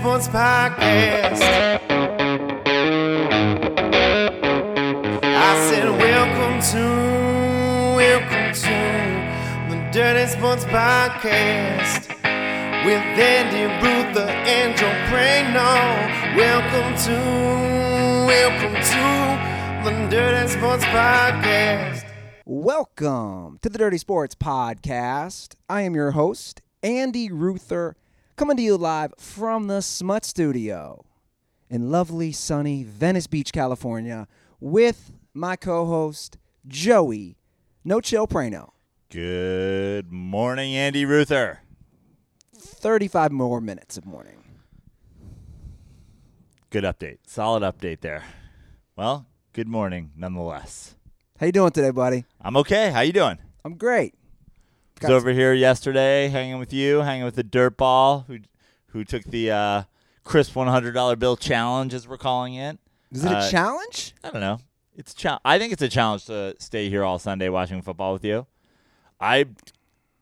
Sports Podcast. I said, Welcome to, welcome to the Dirty Sports Podcast with Andy. Welcome to, welcome to the Dirty Sports Podcast. Welcome to the Dirty Sports Podcast. I am your host, Andy Ruther, coming to you live from the Smut Studio in lovely, sunny Venice Beach, California, with my co host, Joey No Chill Prano. Good morning, Andy Ruther. 35 more minutes of morning. Good update. Solid update there. Well, good morning nonetheless. How you doing today, buddy? I'm okay. How you doing? I'm great. Was over here yesterday hanging with you, hanging with the dirt ball who who took the uh, crisp $100 bill challenge as we're calling it. Is it a Uh, challenge? I don't know. It's a chal- I think it's a challenge to stay here all Sunday watching football with you. I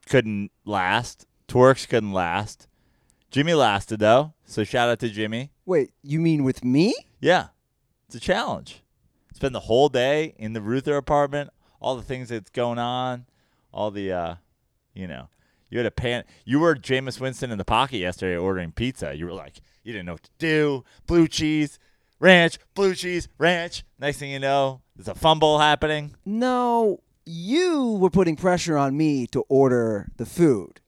couldn't last. Twerks couldn't last. Jimmy lasted though, so shout out to Jimmy. Wait, you mean with me? Yeah, it's a challenge. Spend the whole day in the Ruther apartment, all the things that's going on, all the, uh, you know, you had a pan. You were Jameis Winston in the pocket yesterday ordering pizza. You were like, you didn't know what to do. Blue cheese, ranch, blue cheese, ranch. Next thing you know, there's a fumble happening. No, you were putting pressure on me to order the food.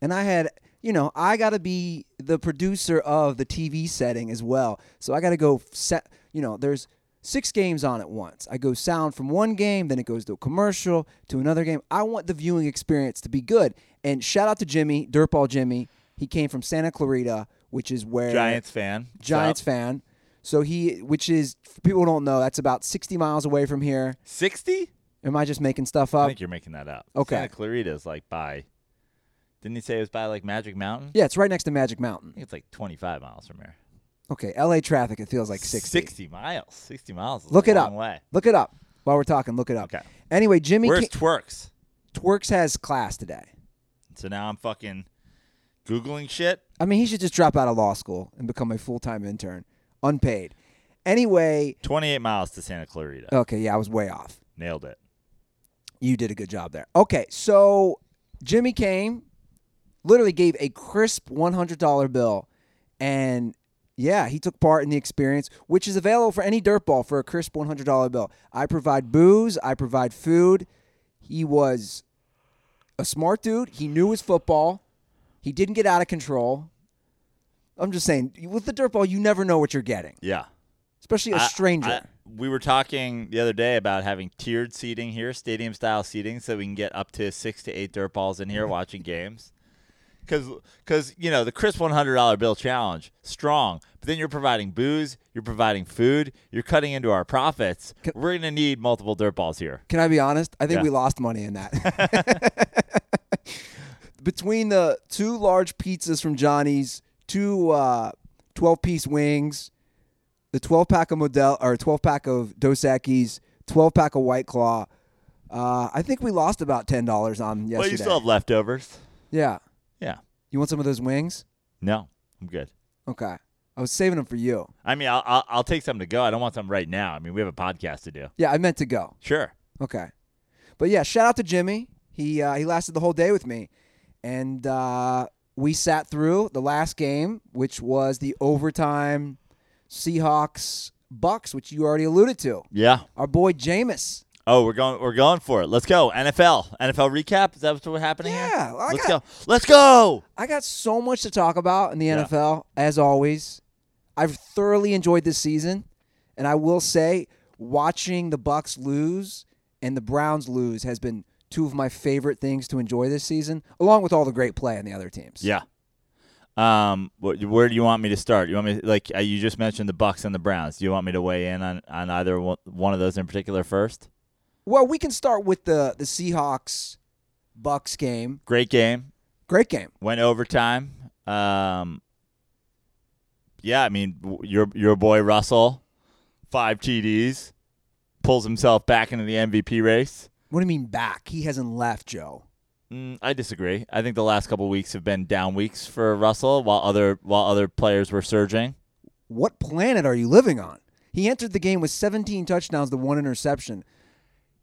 And I had, you know, I got to be the producer of the TV setting as well. So I got to go set, you know, there's six games on at once. I go sound from one game, then it goes to a commercial, to another game. I want the viewing experience to be good. And shout out to Jimmy, Dirtball Jimmy. He came from Santa Clarita, which is where Giants fan. Giants fan. So he, which is people don't know, that's about 60 miles away from here. 60? Am I just making stuff up? I think you're making that up. Okay. Santa Clarita is like by, didn't he say it was by like Magic Mountain? Yeah, it's right next to Magic Mountain. I think it's like 25 miles from here. Okay, LA traffic, it feels like 60. 60 miles. 60 miles. Is Look a it long up. Way. Look it up. While we're talking, look it up. Okay. Anyway, Jimmy Where's ca- Twerks? Twerks has class today. So now I'm fucking Googling shit. I mean, he should just drop out of law school and become a full time intern, unpaid. Anyway, 28 miles to Santa Clarita. okay, yeah, I was way off. Nailed it. You did a good job there. Okay, so Jimmy came, literally gave a crisp $100 bill, and yeah, he took part in the experience, which is available for any dirtball for a crisp $100 bill. I provide booze, I provide food. He was a smart dude. He knew his football. He didn't get out of control. I'm just saying, with the dirtball, you never know what you're getting, Yeah. especially a I- stranger. I- we were talking the other day about having tiered seating here, stadium style seating, so we can get up to six to eight dirt balls in here watching games. Because, because you know, the Chris $100 bill challenge, strong. But then you're providing booze, you're providing food, you're cutting into our profits. Can- We're going to need multiple dirt balls here. Can I be honest? I think Yeah. we lost money in that. Between the two large pizzas from Johnny's, two uh, 12 piece wings, the 12 pack of Modelo or 12 pack of Dos Equis, 12 pack of White Claw, uh, I think we lost about $10 on yesterday. Well, you still have leftovers. yeah. Yeah. You want some of those wings? No, I'm good. Okay. I was saving them for you. I mean, I'll, I'll I'll take some to go. I don't want some right now. I mean, we have a podcast to do. Yeah, I meant to go. Sure. Okay. But yeah, shout out to Jimmy. He uh, he lasted the whole day with me, and uh, we sat through the last game, which was the overtime Seahawks Bucks, which you already alluded to. Yeah. Our boy Jameis. Oh, we're going. We're going for it. Let's go. NFL. NFL recap. Is that what's happening here? Yeah, I Let's got- go. Let's go. I got so much to talk about in the Yeah. NFL, as always. I've thoroughly enjoyed this season, and I will say, watching the Bucks lose and the Browns lose has been two of my favorite things to enjoy this season, along with all the great play on the other teams. Yeah. Um. Where do you want me to start? You want me like uh, you just mentioned the Bucks and the Browns. Do you want me to weigh in on on either one one of those in particular first? Well, we can start with the the Seahawks Bucks game. Great game. Great game. Went overtime. Um. Yeah, I mean your your boy Russell, five TDs, pulls himself back into the MVP race. What do you mean back? He hasn't left, Joe. Mm, I disagree. I think the last couple weeks have been down weeks for Russell, while other while other players were surging. What planet are you living on? He entered the game with 17 touchdowns to one interception.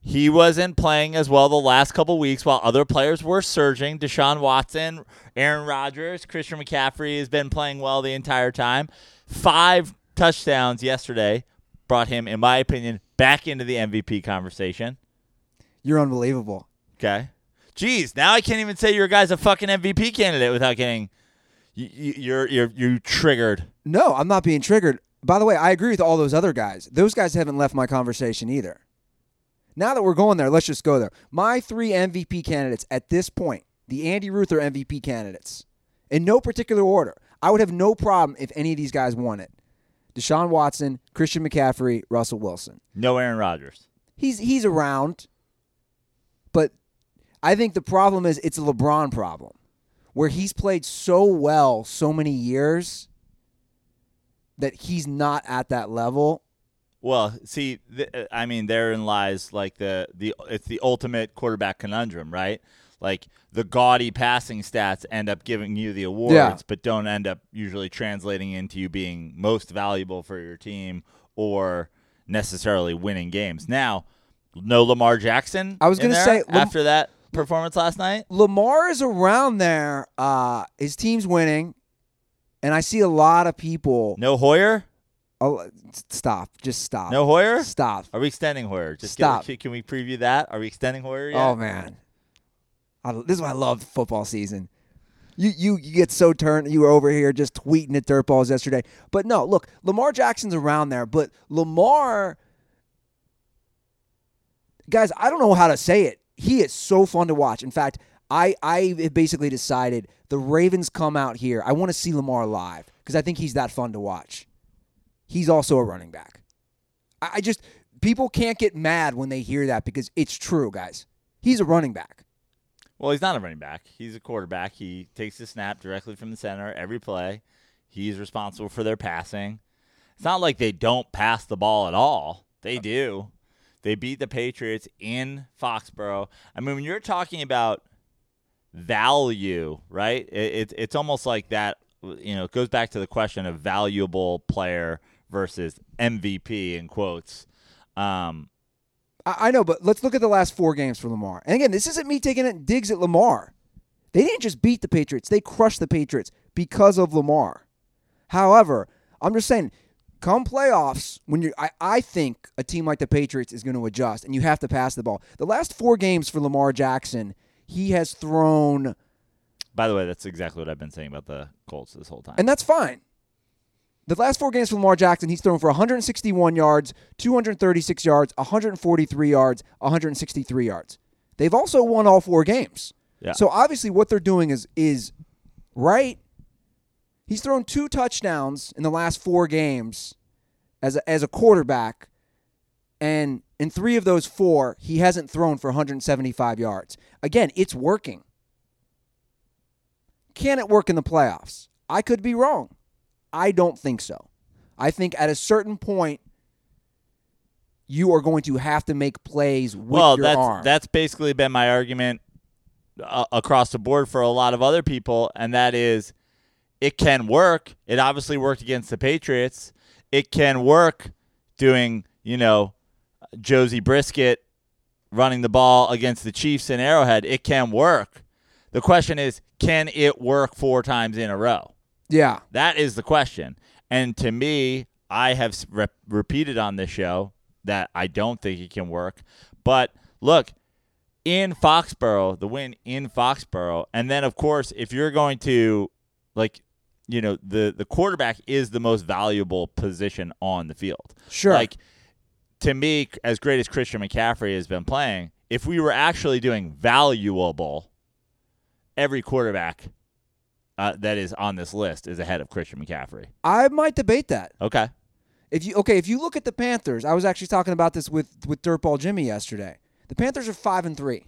He wasn't playing as well the last couple weeks while other players were surging. Deshaun Watson, Aaron Rodgers, Christian McCaffrey has been playing well the entire time. Five touchdowns yesterday brought him, in my opinion, back into the MVP conversation. You're unbelievable. Okay. Jeez, now I can't even say your guy's a fucking MVP candidate without getting you, you, you're you're you triggered. No, I'm not being triggered. By the way, I agree with all those other guys. Those guys haven't left my conversation either. Now that we're going there, let's just go there. My three MVP candidates at this point, the Andy Ruther MVP candidates, in no particular order. I would have no problem if any of these guys won it. Deshaun Watson, Christian McCaffrey, Russell Wilson. No Aaron Rodgers. He's he's around, but I think the problem is it's a LeBron problem, where he's played so well so many years that he's not at that level. Well, see, th- I mean, therein lies like the the it's the ultimate quarterback conundrum, right? Like the gaudy passing stats end up giving you the awards, Yeah. but don't end up usually translating into you being most valuable for your team or necessarily winning games. Now, no Lamar Jackson. I was gonna there say, Lam- after that performance last night. Lamar is around there. Uh, his team's winning, and I see a lot of people. No Hoyer. Stop! Just stop! No Hoyer. Stop! Are we extending Hoyer? Just Stop. Get, can we preview that? Are we extending Hoyer yet? Oh man, I, this is why I love football season. You you you get so turned. You were over here just tweeting at dirt balls yesterday, but no, look, Lamar Jackson's around there, but Lamar, guys, I don't know how to say it. He is so fun to watch. In fact, I I basically decided the Ravens come out here. I want to see Lamar live because I think he's that fun to watch. He's also a running back. I, I just people can't get mad when they hear that because it's true, guys. He's a running back. Well, he's not a running back. He's a quarterback. He takes the snap directly from the center every play. He's responsible for their passing. It's not like they don't pass the ball at all. They do. They beat the Patriots in Foxborough. I mean, when you're talking about value, right? It, it, it's almost like that. You know, it goes back to the question of valuable player versus MVP in quotes. Um, I, I know, but let's look at the last four games for Lamar. And again, this isn't me taking it digs at Lamar. They didn't just beat the Patriots; they crushed the Patriots because of Lamar. However, I'm just saying, come playoffs, when you, I, I think a team like the Patriots is going to adjust, and you have to pass the ball. The last four games for Lamar Jackson, he has thrown, by the way, that's exactly what I've been saying about the Colts this whole time. and that's fine. The last four games for Lamar Jackson, he's thrown for 161 yards, 236 yards, 143 yards, 163 yards. They've also won all four games. Yeah. So obviously, what they're doing is is right. He's thrown two touchdowns in the last four games as a, as a quarterback, and in three of those four, he hasn't thrown for 175 yards. Again, it's working. Can it work in the playoffs? I could be wrong. I don't think so. I think at a certain point, you are going to have to make plays with well, your that's arm. that's basically been my argument uh, across the board for a lot of other people, and that is, it can work. It obviously worked against the Patriots. It can work doing, you know, Jacoby Brissett running the ball against the Chiefs in Arrowhead. It can work. The question is, can it work four times in a row? Yeah. That is the question. And to me, I have repeated on this show that I don't think it can work. But look, in Foxborough, the win in Foxborough, and then of course, if you're going to like, you know, the the quarterback is the most valuable position on the field. Sure. Like to me, as great as Christian McCaffrey has been playing, if we were actually doing valuable, every quarterback uh, that is on this list is ahead of Christian McCaffrey. I might debate that. Okay. If you okay, if you look at the Panthers, I was actually talking about this with with Dirtball Jimmy yesterday. The Panthers are five and three.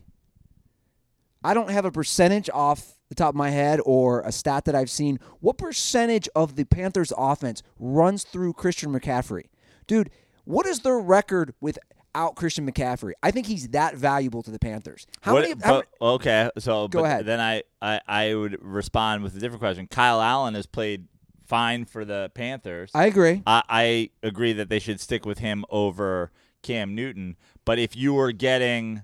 I don't have a percentage off the top of my head or a stat that I've seen. What percentage of the Panthers offense runs through Christian McCaffrey? Dude, what is their record with Christian McCaffrey. I think he's that valuable to the Panthers. How What- many? How, but- okay, so Go ahead. Then I, I I would respond with a different question. Kyle Allen has played fine for the Panthers. I agree. I, I agree that they should stick with him over Cam Newton. But if you were getting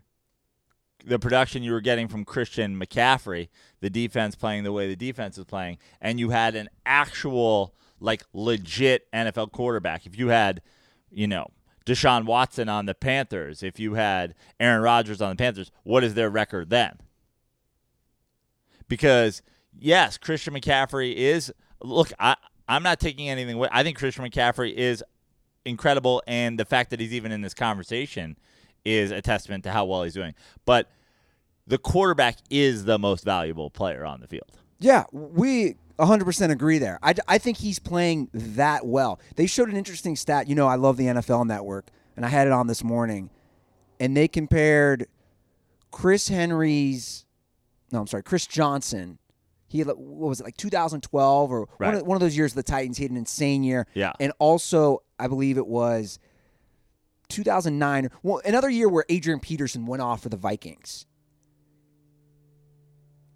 the production you were getting from Christian McCaffrey, the defense playing the way the defense is playing, and you had an actual, like, legit NFL quarterback, if you had, you know, Deshaun Watson on the Panthers, if you had Aaron Rodgers on the Panthers, what is their record then? Because, yes, Christian McCaffrey is, look, I, I'm not taking anything away. I think Christian McCaffrey is incredible, and the fact that he's even in this conversation is a testament to how well he's doing. But the quarterback is the most valuable player on the field. Yeah, we 100% agree there. I, I think he's playing that well. They showed an interesting stat. You know, I love the NFL network, and I had it on this morning, and they compared Chris Henry's, no, I'm sorry, Chris Johnson. He had, what was it, like 2012 or one, of, one of those years of the Titans. He had an insane year. Yeah. And also, I believe it was 2009. Well, another year where Adrian Peterson went off for the Vikings.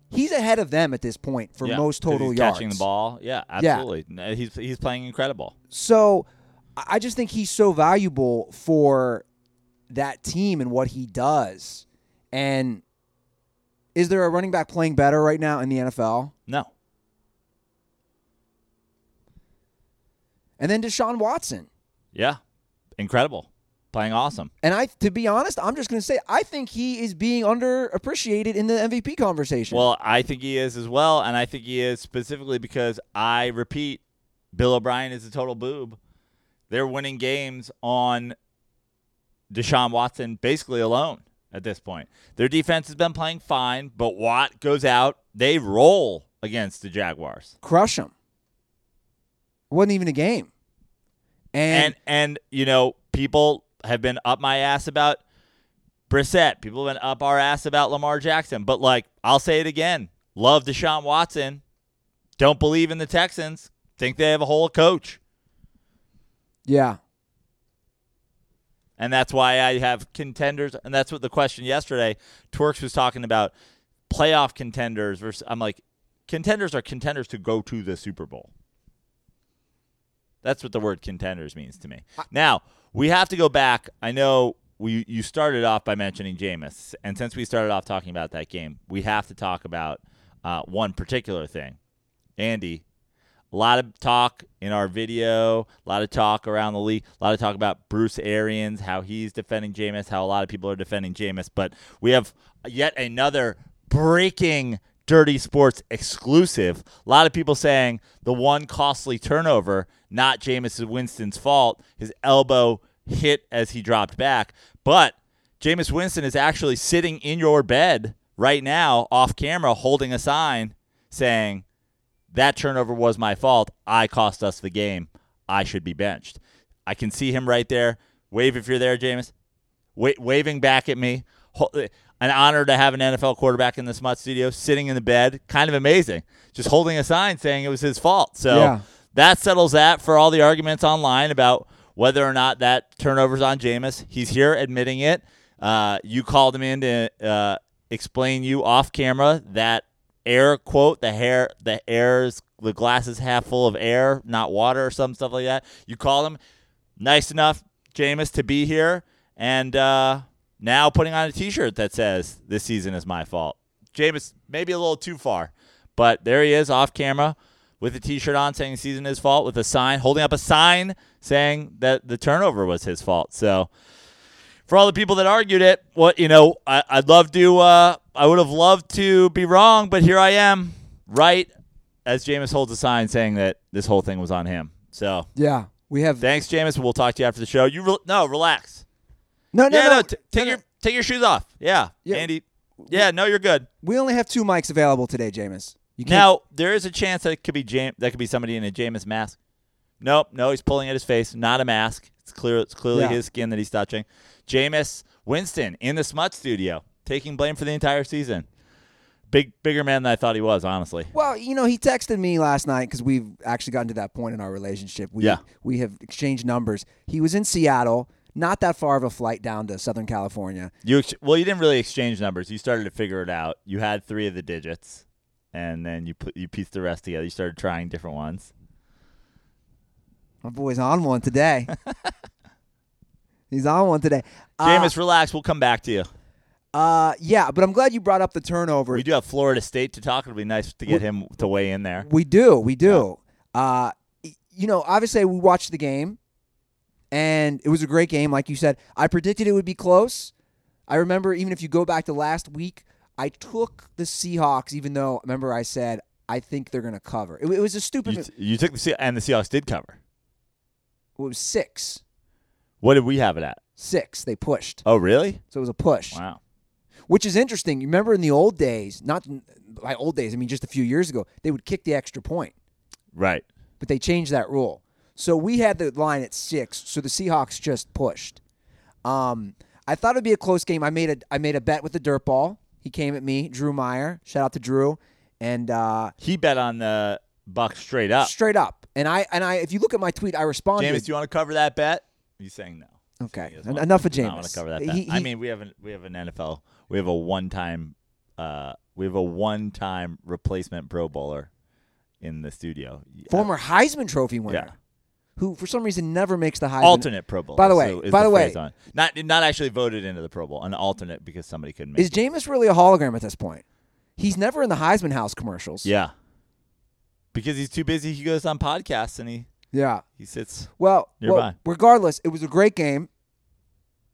He's ahead of them at this point for Yeah, most total he's yards. catching the ball. Yeah, absolutely. No, He's he's playing incredible. So I I just think he's so valuable for that team and what he does. And is there a running back playing better right now in the NFL? No. And then Deshaun Watson. Yeah. Incredible. Playing awesome. And I, to be honest, I'm just going to say I think he is being underappreciated in the MVP conversation. Well, I think he is as well, and I think he is specifically because I repeat, Bill O'Brien is a total boob. They're winning games on Deshaun Watson basically alone at this point. Their defense has been playing fine, but Watt goes out. They roll against the Jaguars. crush them. Wasn't even a game. And, And and you know, people have been up my ass about Brissett. People have been up our ass about Lamar Jackson. But like, I'll say it again. Love Deshaun Watson. Don't believe in the Texans. Think they have a whole coach. yeah, And that's why I have contenders. And that's what the question yesterday, Twerks was talking about playoff contenders versus I'm like, contenders are contenders to go to the Super Bowl. That's what the word contenders means to me. Now, we have to go back. I know we you started off by mentioning Jameis, and since we started off talking about that game, we have to talk about uh, one particular thing. Andy, a lot of talk in our video, a lot of talk around the league, a lot of talk about Bruce Arians, how he's defending Jameis, how a lot of people are defending Jameis. But we have yet another breaking Dirty Sports exclusive. A lot of people saying the one costly turnover, not Jameis Winston's fault. His elbow hit as he dropped back. But Jameis Winston is actually sitting in your bed right now, off camera, holding a sign saying, that turnover was my fault. I cost us the game. I should be benched. I can see him right there. Wave if you're there, Jameis. Wa- waving back at me. An honor to have an NFL quarterback in the Smut Studio, sitting in the bed. Kind of amazing. Just holding a sign saying it was his fault. So Yeah. That settles that for all the arguments online about whether or not that turnover's on Jameis. He's here admitting it. Uh, you called him in to uh, explain you off camera that air quote the hair the air's the glass is half full of air, not water or some stuff like that. You called him nice enough, Jameis, to be here and uh, now putting on a T-shirt that says "This season is my fault." Jameis, maybe a little too far, but there he is off camera with a T-shirt on saying the season is his fault, with a sign holding up a sign saying that the turnover was his fault. So for all the people that argued it, what you know, I, I'd love to. Uh, I would have loved to be wrong, but here I am, right as Jameis holds a sign saying that this whole thing was on him. So yeah. We have thanks, Jameis. We'll talk to you after the show. You re- no, relax. no, no, yeah, no. no, t- take no, your no. take your shoes off. Yeah, Yeah. Andy. Yeah, no, you're good. We only have two mics available today, Jameis. Now there is a chance that it could be Jam- that could be somebody in a Jameis mask. Nope, no, he's pulling at his face, not a mask. It's clear. It's clearly Yeah. his skin that he's touching. Jameis Winston in the Smut Studio, taking blame for the entire season. Big, bigger man than I thought he was. Honestly, Well, you know, he texted me last night because we've actually gotten to that point in our relationship. We, Yeah. We have exchanged numbers. He was in Seattle. not that far of a flight down to Southern California. You ex- well, you didn't really exchange numbers. You started to figure it out. You had three of the digits, and then you put you pieced the rest together. You started trying different ones. My boy's on one today. He's on one today. Uh, Jameis, relax. We'll come back to you. Uh, yeah, but I'm glad you brought up the turnover. We do have Florida State to talk. It'll be nice to get him to weigh in there. We do, we do. Uh, you know, obviously we watched the game, and it was a great game, like you said. I predicted it would be close. I remember even if you go back to last week, I took the Seahawks, even though remember I said I think they're going to cover. It, it was a stupid. You, t- you took the Se- and the Seahawks did cover. it was six, What did we have it at? six. They pushed, Oh, really? so it was a push. Wow. which is interesting. You remember in the old days, not by old days, I mean just a few years ago, they would kick the extra point, Right. but they changed that rule. So we had the line at six, so the Seahawks just pushed. Um, I thought it'd be a close game. I made a I made a bet with the dirt ball. He came at me, Drew Meyer. Shout out to Drew, and uh, He bet on the Bucks straight up. straight up. And I and I, if you look at my tweet, I responded. Jameis, do you want to cover that bet? He's saying no. okay, en- enough of James. not want to cover that He- bet. he- I mean, we have an we have an NFL. We have a one time. Uh, we have a one time replacement Pro Bowler in the studio. former Heisman Trophy winner, Yeah. Who for some reason never makes the Heisman. alternate Pro Bowler. By the way- so by the way- on. not not actually voted into the Pro Bowl, an alternate because somebody couldn't make. Is it. Jameis really a hologram at this point? He's never in the Heisman House commercials. Yeah, because he's too busy. He goes on podcasts and he Yeah. he sits. Well, Nearby. well, regardless, it was a great game.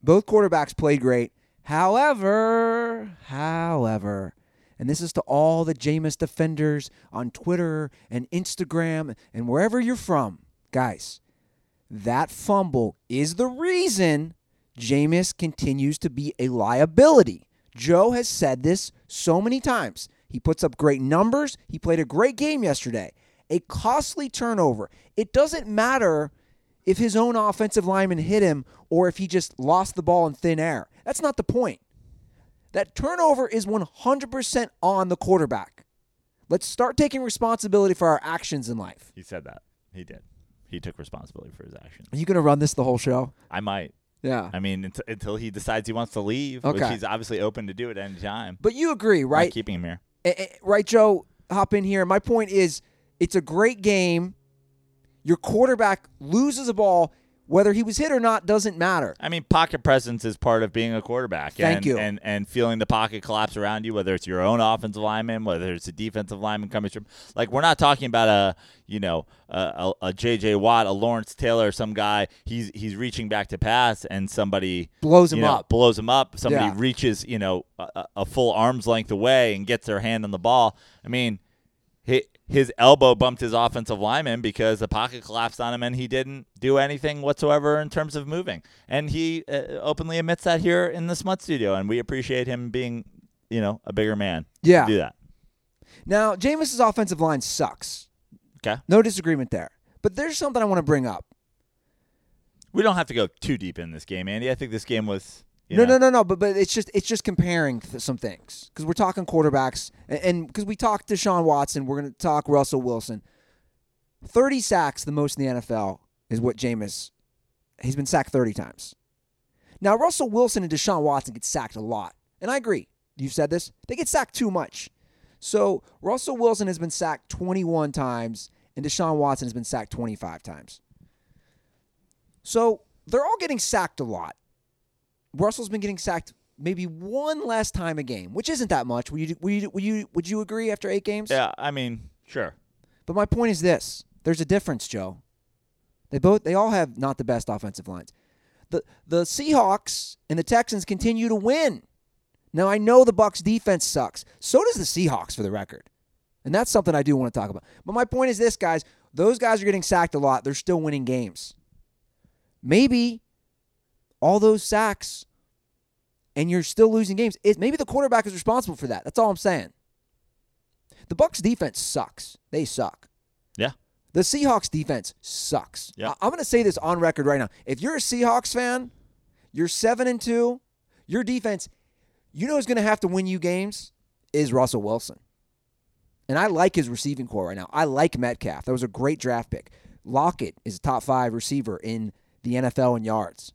Both quarterbacks played great. However, however, and this is to all the Jameis defenders on Twitter and Instagram and wherever you're from, guys, that fumble is the reason Jameis continues to be a liability. Joe has said this so many times. He puts up great numbers. He played a great game yesterday. A costly turnover. It doesn't matter if his own offensive lineman hit him or if he just lost the ball in thin air. That's not the point. That turnover is 100% on the quarterback. Let's start taking responsibility for our actions in life. He said that. He did. He took responsibility for his actions. Are you going to run this the whole show? I might. Yeah. I mean, unt- until he decides he wants to leave, which Okay. he's obviously open to do at any time. But you agree, Not right? keeping him here. Eh, eh, right, Joe? Hop in here. My point is, it's a great game. Your quarterback loses a ball, whether he was hit or not doesn't matter. I mean, pocket presence is part of being a quarterback. Thank and, you. And and feeling the pocket collapse around you, whether it's your own offensive lineman, whether it's a defensive lineman coming from. Like we're not talking about a you know a, a, a J.J. Watt, a Lawrence Taylor, some guy. He's he's reaching back to pass, and somebody Blows him know, up. blows him up. Somebody Yeah. reaches you know a, a- a full arm's length away and gets their hand on the ball. I mean. His, elbow bumped his offensive lineman because the pocket collapsed on him and he didn't do anything whatsoever in terms of moving. And he uh, openly admits that here in the Smut Studio, and we appreciate him being, you know, a bigger man. to Yeah. do that. Now, Jameis's offensive line sucks. Okay, No disagreement there. But there's something I want to bring up. we don't have to go too deep in this game, Andy. I think this game was. No, know, no, no, no. But but it's just it's just comparing th- some things because we're talking quarterbacks and because we talked Deshaun Watson, we're going to talk Russell Wilson. Thirty sacks, the most in the NFL, is what Jameis. He's been sacked thirty times. Now Russell Wilson and Deshaun Watson get sacked a lot, and I agree. You've said this; they get sacked too much. So Russell Wilson has been sacked twenty-one times, and Deshaun Watson has been sacked twenty-five times. So they're all getting sacked a lot. Russell's been getting sacked maybe one last time a game, which isn't that much. Would you would you would you, would you agree after eight games? Yeah, I mean, sure. But my point is this: there's a difference, Joe. They both they all have not the best offensive lines. The the Seahawks and the Texans continue to win. Now I know the Bucks defense sucks. So does the Seahawks for the record. And that's something I do want to talk about. But my point is this, guys, those guys are getting sacked a lot. They're still winning games. Maybe all those sacks and you're still losing games. It, maybe the quarterback is responsible for that. That's all I'm saying. The Bucks defense sucks. They suck. Yeah. The Seahawks defense sucks. Yeah. I- I'm going to say this on record right now. If you're a Seahawks fan, you're 7 and 2, your defense, you know who's going to have to win you games is Russell Wilson. And I like his receiving corps right now. I like Metcalf. That was a great draft pick. Lockett is a top 5 receiver in the NFL in yards.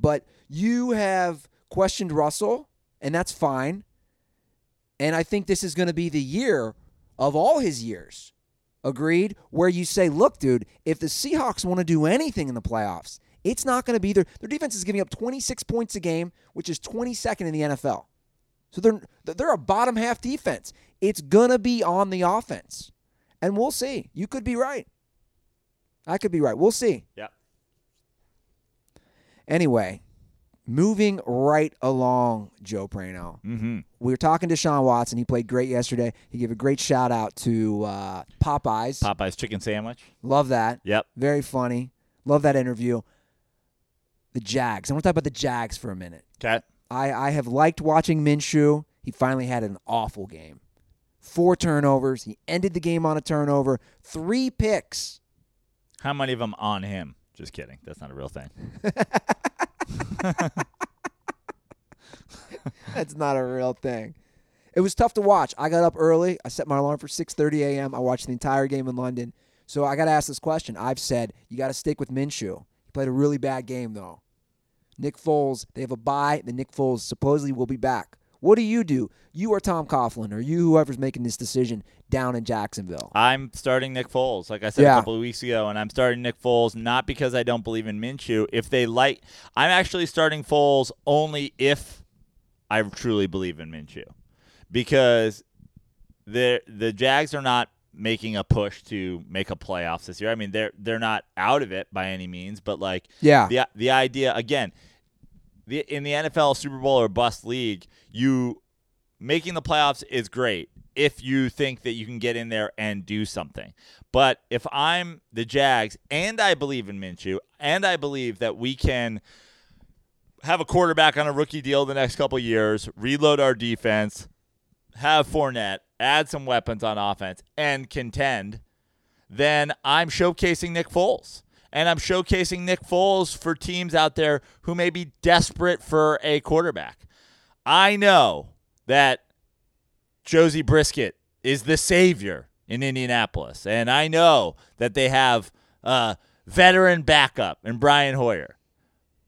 But you have questioned Russell, and that's fine. And I think this is going to be the year of all his years. Agreed? Where you say, look, dude, if the Seahawks want to do anything in the playoffs, it's not going to be their their defense is giving up 26 points a game, which is 22nd in the NFL. So they're they're a bottom half defense. It's going to be on the offense. And we'll see. You could be right. I could be right. We'll see. Yeah. Anyway, moving right along, Joe Prano. Mm-hmm. We were talking Deshaun Watson. He played great yesterday. He gave a great shout out to uh, Popeyes. Popeye's chicken sandwich. Love that. Yep. Very funny. Love that interview. The Jags. I want to talk about the Jags for a minute. Okay. I, I have liked watching Minshew. He finally had an awful game. Four turnovers. He ended the game on a turnover. Three picks. How many of them on him? Just kidding. That's not a real thing. That's not a real thing. It was tough to watch. I got up early. I set my alarm for 6:30 a.m. I watched the entire game in London. So I got to ask this question. I've said you got to stick with Minshew. He played a really bad game though. Nick Foles, they have a bye. The Nick Foles supposedly will be back. What do you do? You or Tom Coughlin, or you whoever's making this decision down in Jacksonville? I'm starting Nick Foles, like I said Yeah. a couple of weeks ago, and I'm starting Nick Foles not because I don't believe in Minshew. If they like, I'm actually starting Foles only if I truly believe in Minshew, because the the Jags are not making a push to make a playoffs this year. I mean, they're they're not out of it by any means, but like Yeah. the the idea again, the in the NFL Super Bowl or bust league, you making the playoffs is great if you think that you can get in there and do something. But if I'm the Jags and I believe in Minshew and I believe that we can have a quarterback on a rookie deal the next couple years, reload our defense, have Fournette, add some weapons on offense, and contend, then I'm showcasing Nick Foles. And I'm showcasing Nick Foles for teams out there who may be desperate for a quarterback. I know that Jacoby Brissett is the savior in Indianapolis. And I know that they have a veteran backup in Brian Hoyer.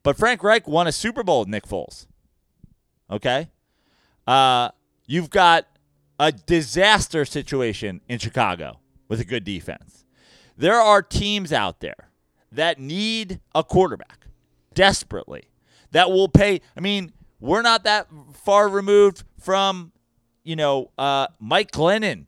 But Frank Reich won a Super Bowl with Nick Foles. Okay? Uh, you've got a disaster situation in Chicago with a good defense. There are teams out there that need a quarterback desperately that will pay. I mean, we're not that far removed from, you know, uh, Mike Glennon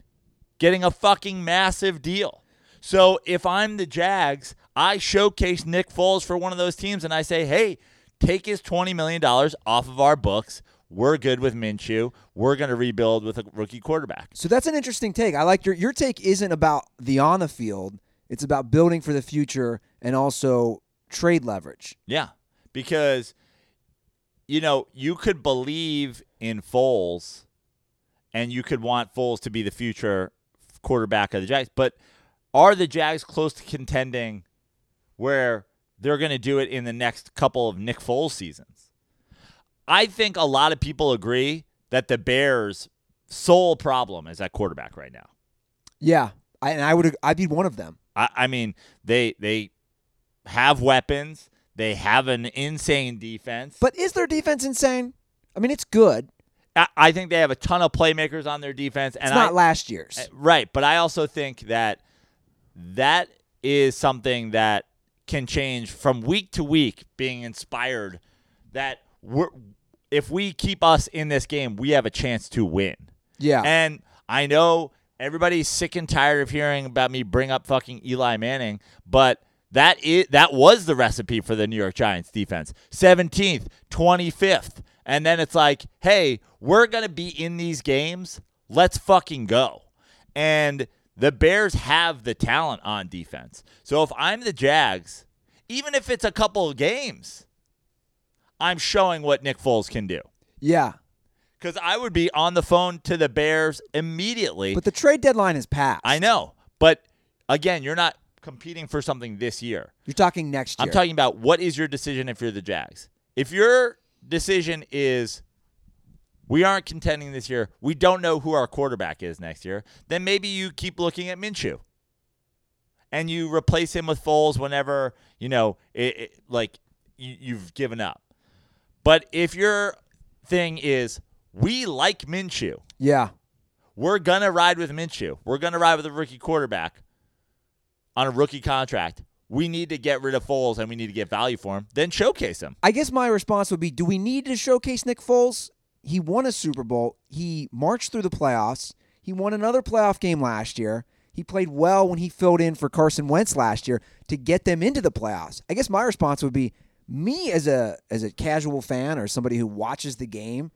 getting a fucking massive deal. So if I'm the Jags, I showcase Nick Foles for one of those teams and I say, hey, take his $20 million off of our books. We're good with Minshew. We're going to rebuild with a rookie quarterback. So that's an interesting take. I like your your take isn't about the on the field. It's about building for the future and also trade leverage. Yeah, because you know you could believe in Foles, and you could want Foles to be the future quarterback of the Jags. But are the Jags close to contending where they're going to do it in the next couple of Nick Foles seasons? I think a lot of people agree that the Bears' sole problem is at quarterback right now. Yeah, I, and I would I'd be one of them. I, I mean, they they have weapons. They have an insane defense. But is their defense insane? I mean, it's good. I, I think they have a ton of playmakers on their defense, and It's not I, last year's. Uh, Right, but I also think that that is something that can change from week to week. Being inspired that we're, if we keep us in this game, we have a chance to win. yeah. And I know everybody's sick and tired of hearing about me bring up fucking Eli Manning, but that is that was the recipe for the New York Giants defense. 17th, 25th. And then it's like, "Hey, we're going to be in these games. Let's fucking go." And the Bears have the talent on defense. So if I'm the Jags, even if it's a couple of games, I'm showing what Nick Foles can do yeah. Because I would be on the phone to the Bears immediately. But the trade deadline is passed. I know, but again, you're not competing for something this year. You're talking next year. I'm talking about what is your decision if you're the Jags. If your decision is we aren't contending this year, we don't know who our quarterback is next year, then maybe you keep looking at Minshew. And you replace him with Foles whenever, you know, it, it, like you, you've given up. But if your thing is we like Minshew, Yeah. we're gonna ride with Minshew. We're gonna ride with a rookie quarterback on a rookie contract. We need to get rid of Foles and we need to get value for him. Then showcase him. I guess my response would be do we need to showcase Nick Foles? He won a Super Bowl. He marched through the playoffs. He won another playoff game last year. He played well when he filled in for Carson Wentz last year to get them into the playoffs. I guess my response would be me as a as a casual fan or somebody who watches the game,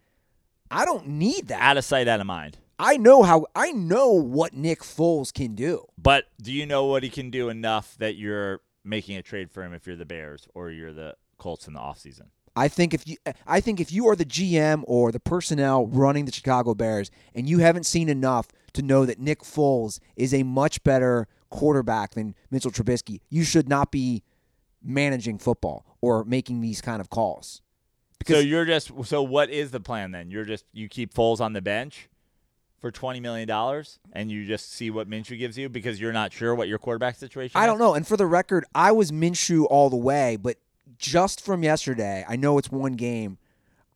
I don't need that. Out of sight, out of mind. I know how I know what Nick Foles can do. But do you know what he can do enough that you're making a trade for him if you're the Bears or you're the Colts in the offseason? I think if you I think if you are the GM or the personnel running the Chicago Bears and you haven't seen enough to know that Nick Foles is a much better quarterback than Mitchell Trubisky, you should not be managing football or making these kind of calls. So you're just so what is the plan then? You're just you keep Foles on the bench for twenty million dollars and you just see what Minshew gives you because you're not sure what your quarterback situation I is? don't know. And for the record, I was Minshew all the way, but just from yesterday, I know it's one game.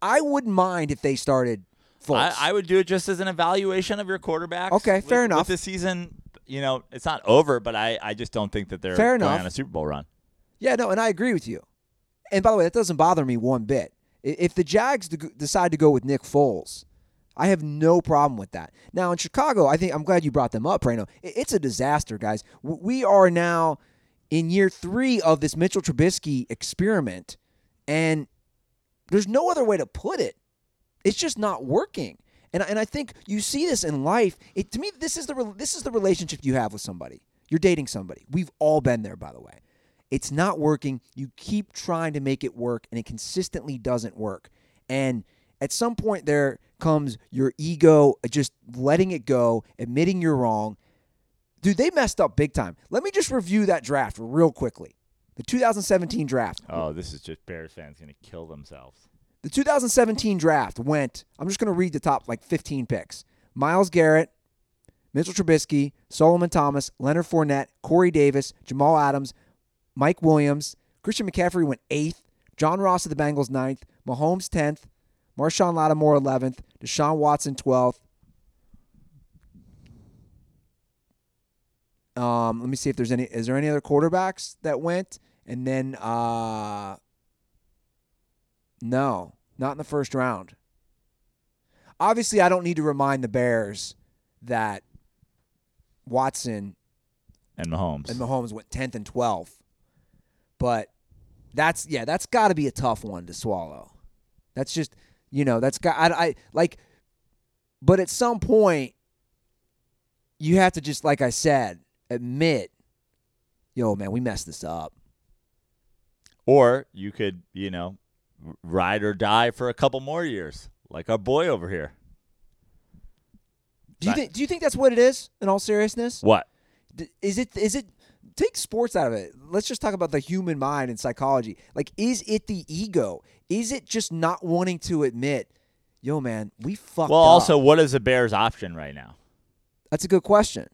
I wouldn't mind if they started Foles. I, I would do it just as an evaluation of your quarterback. Okay, with- fair enough. With the season, you know, it's not over, but I, I just don't think that they're Fair going enough. on a Super Bowl run. Yeah, no, and I agree with you. And by the way, that doesn't bother me one bit. If the Jags decide to go with Nick Foles, I have no problem with that. Now in Chicago, I think I'm glad you brought them up, Reno. It's a disaster, guys. We are now in year three of this Mitchell Trubisky experiment, and there's no other way to put it. It's just not working. And, and I think you see this in life. It, to me, this is the this is the relationship you have with somebody. You're dating somebody. We've all been there, by the way. It's not working. You keep trying to make it work, and it consistently doesn't work. And at some point, there comes your ego uh, just letting it go, admitting you're wrong. Dude, they messed up big time. Let me just review that draft real quickly. The 2017 draft. Oh, this is just Bears fans going to kill themselves. The 2017 draft went, I'm just going to read the top like 15 picks. Myles Garrett, Mitchell Trubisky, Solomon Thomas, Leonard Fournette, Corey Davis, Jamal Adams, Mike Williams, Christian McCaffrey went eighth, John Ross of the Bengals ninth, Mahomes 10th, Marshon Lattimore 11th, Deshaun Watson 12th. Um, let me see if there's any. Is there any other quarterbacks that went? And then, uh, no, not in the first round. Obviously, I don't need to remind the Bears that Watson And Mahomes. and Mahomes went 10th and 12th. But that's yeah, that's got to be a tough one to swallow. That's just, you know, that's got I, I like but at some point you have to just like I said, admit, yo man, we messed this up. or you could, you know, ride or die for a couple more years, like our boy over here. Do you think do you think that's what it is in all seriousness? What is it? Is it take sports out of it. Let's just talk about the human mind and psychology. Like is it the ego? Is it just not wanting to admit, yo man, we fucked up? Well, up? also, what is the Bears' option right now? That's a good question.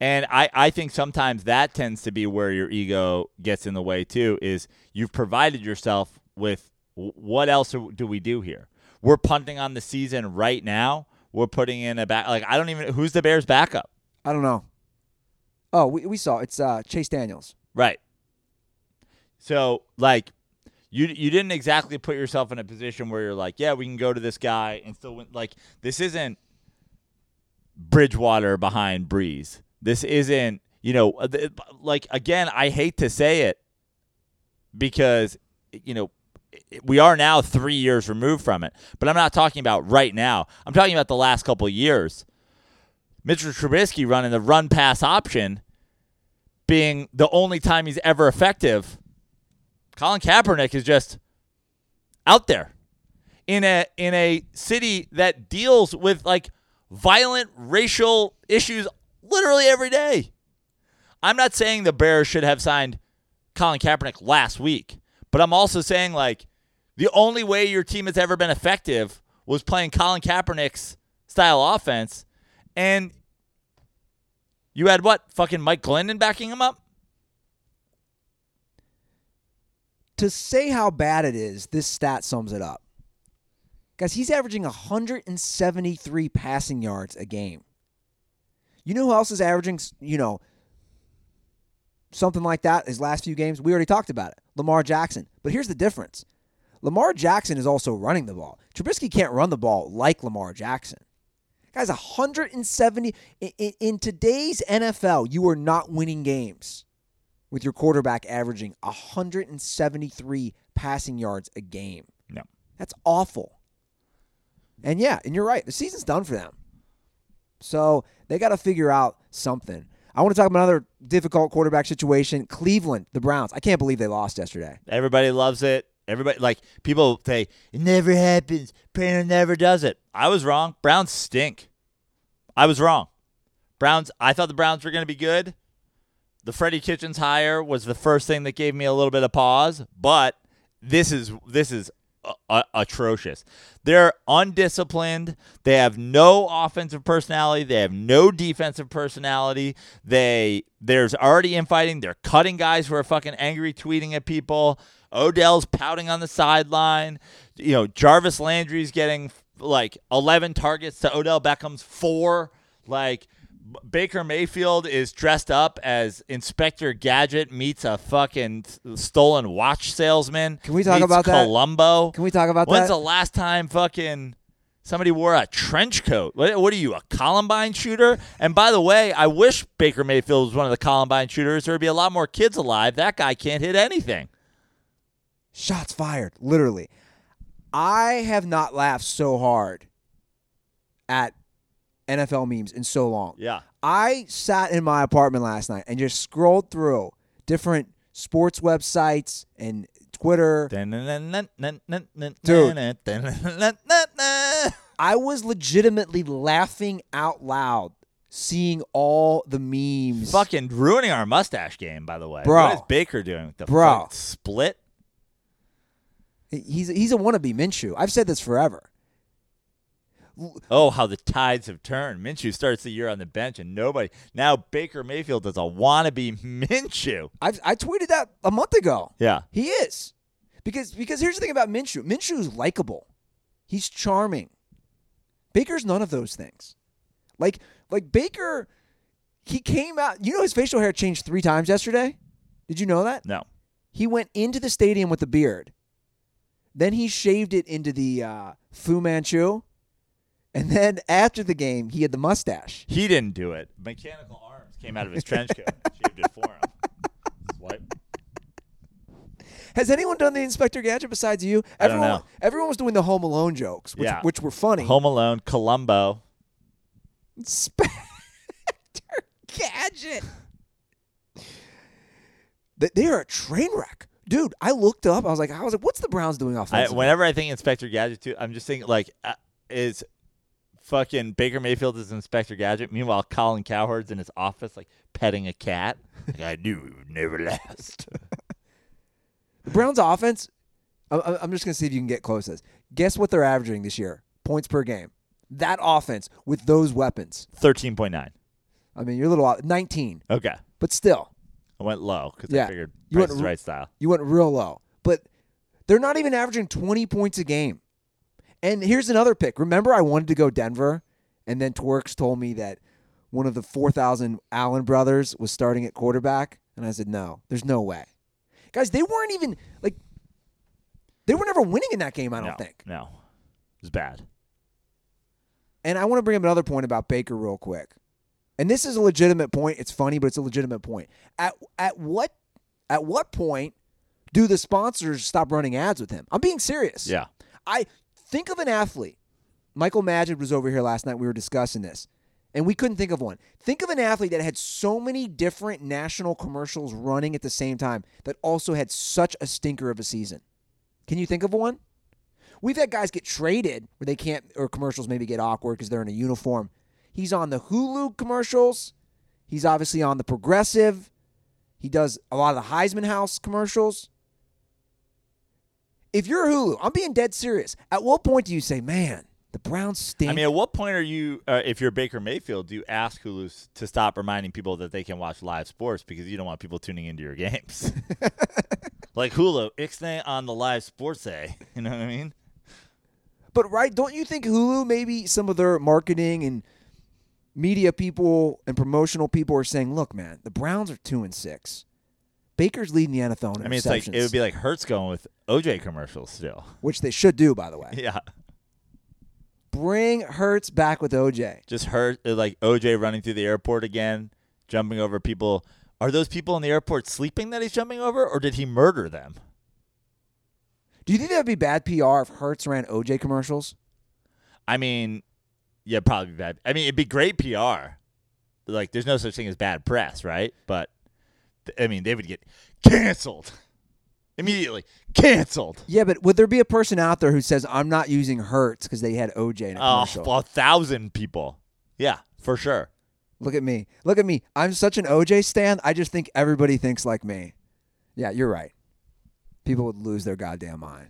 And I, I think sometimes that tends to be where your ego gets in the way too. Is you've provided yourself with what else do we do here? We're punting on the season right now. We're putting in a back. Like I don't even who's the Bears' backup. I don't know. Oh, we, we saw it's uh, Chase Daniels. Right. So like you you didn't exactly put yourself in a position where you're like, yeah, we can go to this guy and still win. Like this isn't Bridgewater behind Brees. This isn't you know uh, like again. I hate to say it because you know we are now three years removed from it, but I'm not talking about right now. I'm talking about the last couple years. Mitchell Trubisky running the run pass option being the only time he's ever effective. Colin Kaepernick is just out there in a in a city that deals with like violent racial issues literally every day. I'm not saying the Bears should have signed Colin Kaepernick last week, but I'm also saying like the only way your team has ever been effective was playing Colin Kaepernick's style offense and you had what? Fucking Mike Glennon backing him up? to say how bad it is, this stat sums it up. Guys, he's averaging 173 passing yards a game. You know who else is averaging, you know, something like that his last few games? We already talked about it. Lamar Jackson. But here's the difference. Lamar Jackson is also running the ball. Trubisky can't run the ball like Lamar Jackson. Guys, 170 in, in, in today's NFL, you are not winning games with your quarterback averaging 173 passing yards a game. No. That's awful. And yeah, and you're right. The season's done for them. So they got to figure out something. I want to talk about another difficult quarterback situation. Cleveland, the Browns. I can't believe they lost yesterday. Everybody loves it. Everybody like people say it never happens. Painter never does it. I was wrong. Browns stink. I was wrong. Browns. I thought the Browns were going to be good. The Freddie Kitchens hire was the first thing that gave me a little bit of pause, but this is this is atrocious. They're undisciplined. They have no offensive personality. They have no defensive personality. They there's already infighting. They're cutting guys who are fucking angry, tweeting at people. Odell's pouting on the sideline. You know, Jarvis Landry's getting like 11 targets to Odell Beckham's four. Like Baker Mayfield is dressed up as Inspector Gadget meets a fucking stolen watch salesman. Can we talk about that? Columbo. Can we talk about When's that? When's the last time fucking somebody wore a trench coat? What, what are you, a Columbine shooter? And by the way, I wish Baker Mayfield was one of the Columbine shooters. There'd be a lot more kids alive. That guy can't hit anything. Shots fired, literally. I have not laughed so hard at NFL memes in so long. Yeah. I sat in my apartment last night and just scrolled through different sports websites and Twitter. I was legitimately laughing out loud seeing all the memes. Fucking ruining our mustache game, by the way. Bro. What is Baker doing with the Bro. split? He's he's a wannabe Minshew. I've said this forever. Oh, how the tides have turned. Minshew starts the year on the bench and nobody. Now Baker Mayfield is a wannabe Minshew. I I tweeted that a month ago. Yeah. He is. Because because here's the thing about Minshew. Minshew's likable. He's charming. Baker's none of those things. Like like Baker he came out you know his facial hair changed 3 times yesterday? Did you know that? No. He went into the stadium with a beard. Then he shaved it into the uh, Fu Manchu. And then after the game, he had the mustache. He didn't do it. Mechanical arms came out of his trench coat and shaved it for him. Swipe. Has anyone done the Inspector Gadget besides you? I don't Everyone, know. everyone was doing the Home Alone jokes, which, Yeah. which were funny. Home Alone, Columbo. Inspector Gadget. They are a train wreck. Dude, I looked up. I was like, I was like, what's the Browns doing I, offensively? whenever I think Inspector Gadget, too, I'm just thinking like, uh, is fucking Baker Mayfield is Inspector Gadget. Meanwhile, Colin Cowherd's in his office, like petting a cat. Like, I knew it would never last. the Browns offense, I- I, I'm just going to see if you can get close to this. Guess what they're averaging this year? Points per game. That offense with those weapons. Thirteen point nine. I mean, you're a little out. 19, Okay, but still, I went low because Yeah. I figured You went is Right style. you went real low. But they're not even averaging 20 points a game. And here's another pick. Remember, I wanted to go Denver, and then Twerks told me that one of the 4,000 Allen brothers was starting at quarterback, and I said, no, there's no way. Guys, they weren't even like they were never winning in that game. I don't no, think. no, it was bad. And I want to bring up another point about Baker real quick. And this is a legitimate point. It's funny, but it's a legitimate point. At at what at what point do the sponsors stop running ads with him? I'm being serious. Yeah, I think of an athlete. Michael Magid was over here last night. We were discussing this, and we couldn't think of one. Think of an athlete that had so many different national commercials running at the same time that also had such a stinker of a season. Can you think of one? We've had guys get traded where they can't, or commercials maybe get awkward because they're in a uniform. He's on the Hulu commercials. He's obviously on the Progressive. He does a lot of the Heisman House commercials. If you're Hulu, I'm being dead serious. At what point do you say, man, the Browns stink? I mean, at what point are you, uh, if you're Baker Mayfield, do you ask Hulu to stop reminding people that they can watch live sports because you don't want people tuning into your games? Like Hulu, Ixnay on the live sports day. You know what I mean? But right, don't you think Hulu maybe some of their marketing and media people and promotional people are saying, "Look, man, the Browns are two and six. Baker's leading the NFL in I mean, it's like it would be like Hertz going with OJ commercials still. which they should do, by the way. Yeah, Bring Hertz back with OJ. just Hurt uh, like OJ running through the airport again, jumping over people. Are those people in the airport sleeping that he's jumping over, or did he murder them? Do you think that'd be bad PR if Hertz ran OJ commercials? I mean, yeah, probably bad. I mean, it'd be great PR. Like, there's no such thing as bad press, right? But I mean, they would get canceled immediately. Canceled. Yeah, but would there be a person out there who says, "I'm not using Hertz because they had OJ in a Oh, commercial"? a thousand people. Yeah, for sure. Look at me. Look at me. I'm such an OJ stan. I just think everybody thinks like me. Yeah, you're right. People would lose their goddamn mind.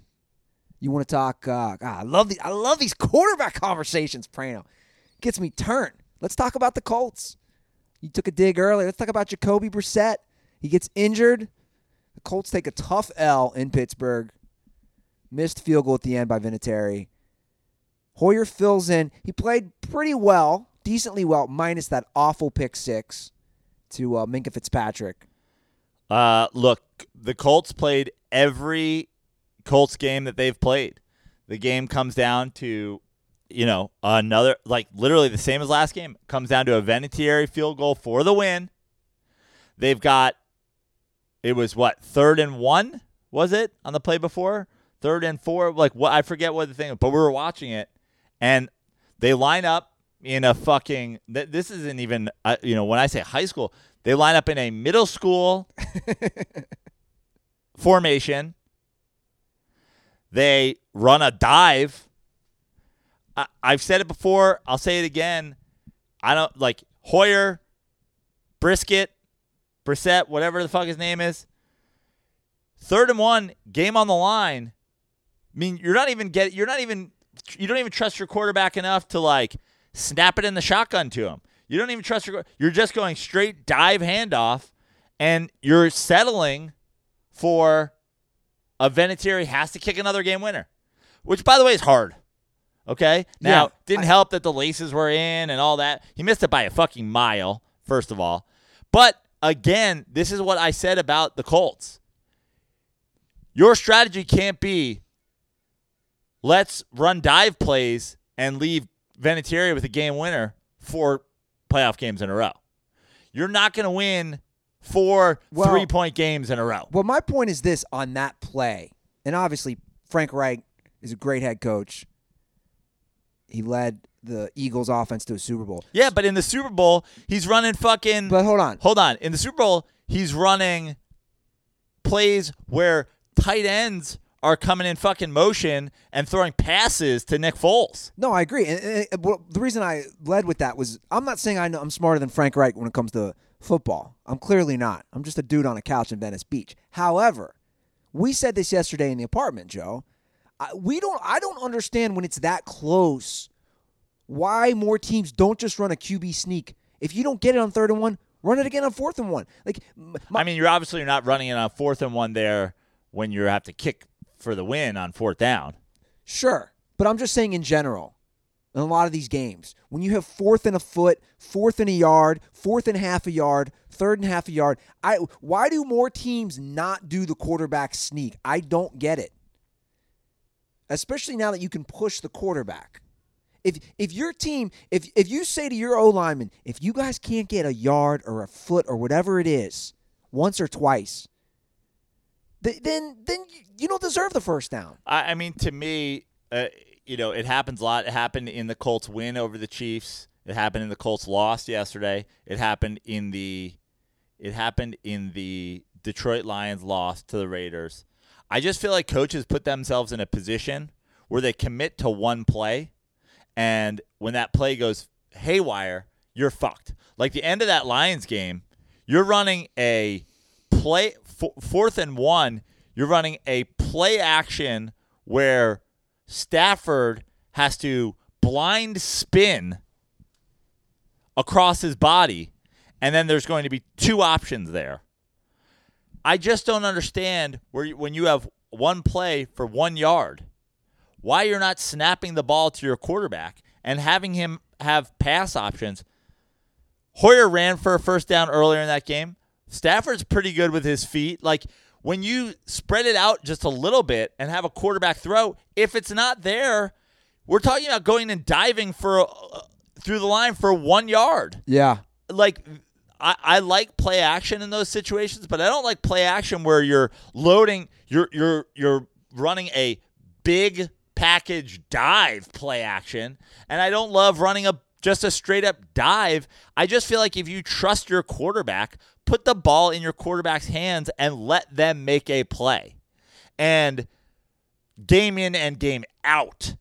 You want to talk? Uh, I love the I love these quarterback conversations. Prano gets me turned. Let's talk about the Colts. You took a dig earlier. Let's talk about Jacoby Brissett. He gets injured. The Colts take a tough L in Pittsburgh. Missed field goal at the end by Vinatieri. Hoyer fills in. He played pretty well, decently well, minus that awful pick six to uh, Minkah Fitzpatrick. Uh, look, the Colts played every Colts game that they've played. The game comes down to, you know, another like literally the same as last game. Comes down to a Vinatieri field goal for the win. They've got it was what third and one was it on the play before third and four like what I forget what the thing but we were watching it and they line up in a fucking th- this isn't even uh, you know when I say high school they line up in a middle school formation. They run a dive. I, I've said it before. I'll say it again. I don't like Hoyer, Brisket, Brissett, whatever the fuck his name is. Third and one, game on the line. I mean, you're not even get. You're not even. You don't even trust your quarterback enough to like snap it in the shotgun to him. You don't even trust your. You're just going straight dive handoff, and you're settling for a Vinatieri has to kick another game winner, which by the way is hard. Okay, now Yeah, didn't I- help that the laces were in and all that. He missed it by a fucking mile, first of all. But again, this is what I said about the Colts. Your strategy can't be let's run dive plays and leave Vinatieri with a game winner for playoff games in a row. You're not going to win four Well- three point games in a row. Well, my point is this on that play, and obviously Frank Reich is a great head coach. He led the Eagles offense to a Super Bowl. Yeah, but in the Super Bowl, he's running fucking. But hold on. hold on. In the Super Bowl, he's running plays where tight ends are coming in fucking motion and throwing passes to Nick Foles. No, I agree. And, and- and, well, the reason I led with that was I'm not saying I know I'm smarter than Frank Reich when it comes to football. I'm clearly not. I'm just a dude on a couch in Venice Beach. However, we said this yesterday in the apartment, Joe. I, we don't. I don't understand when it's that close. Why more teams don't just run a QB sneak? If you don't get it on third and one, run it again on fourth and one. Like, my, I mean, you're obviously not running it on fourth and one there when you have to kick for the win on fourth down. Sure. But I'm just saying in general, in a lot of these games, when you have fourth and a foot, fourth and a yard, fourth and half a yard, third and half a yard, I why do more teams not do the quarterback sneak? I don't get it. Especially now that you can push the quarterback. If if your team, if if you say to your O lineman, if you guys can't get a yard or a foot or whatever it is, once or twice, th- then then you- you don't deserve the first down. I, I mean, to me, uh, you know, it happens a lot. It happened in the Colts win over the Chiefs. It happened in the Colts loss yesterday. It happened in the, it happened in the Detroit Lions loss to the Raiders. I just feel like coaches put themselves in a position where they commit to one play, and when that play goes haywire, you're fucked. Like the end of that Lions game, you're running a play f- fourth and one. You're running a play action where Stafford has to blind spin across his body, and then there's going to be two options there. I just don't understand where you, when you have one play for one yard, why you're not snapping the ball to your quarterback and having him have pass options. Hoyer ran for a first down earlier in that game. Stafford's pretty good with his feet. Like when you spread it out just a little bit and have a quarterback throw, if it's not there, we're talking about going and diving for uh, through the line for one yard. Yeah. Like I, I like play action in those situations, but I don't like play action where you're loading, you're you're you're running a big package dive play action, and I don't love running a just a straight up dive. I just feel like if you trust your quarterback, put the ball in your quarterback's hands and let them make a play. And game in and game out,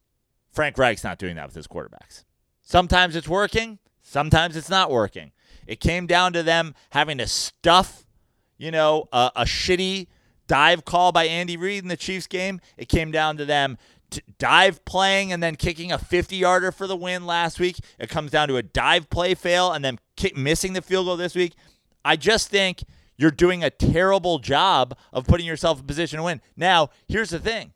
Frank Reich's not doing that with his quarterbacks. Sometimes it's working, sometimes it's not working. It came down to them having to stuff, you know, a, a shitty dive call by Andy Reid in the Chiefs game. It came down to them dive playing and then kicking a 50 yarder for the win last week. It comes down to a dive play fail and then missing the field goal this week. I just think you're doing a terrible job of putting yourself in position to win. Now, here's the thing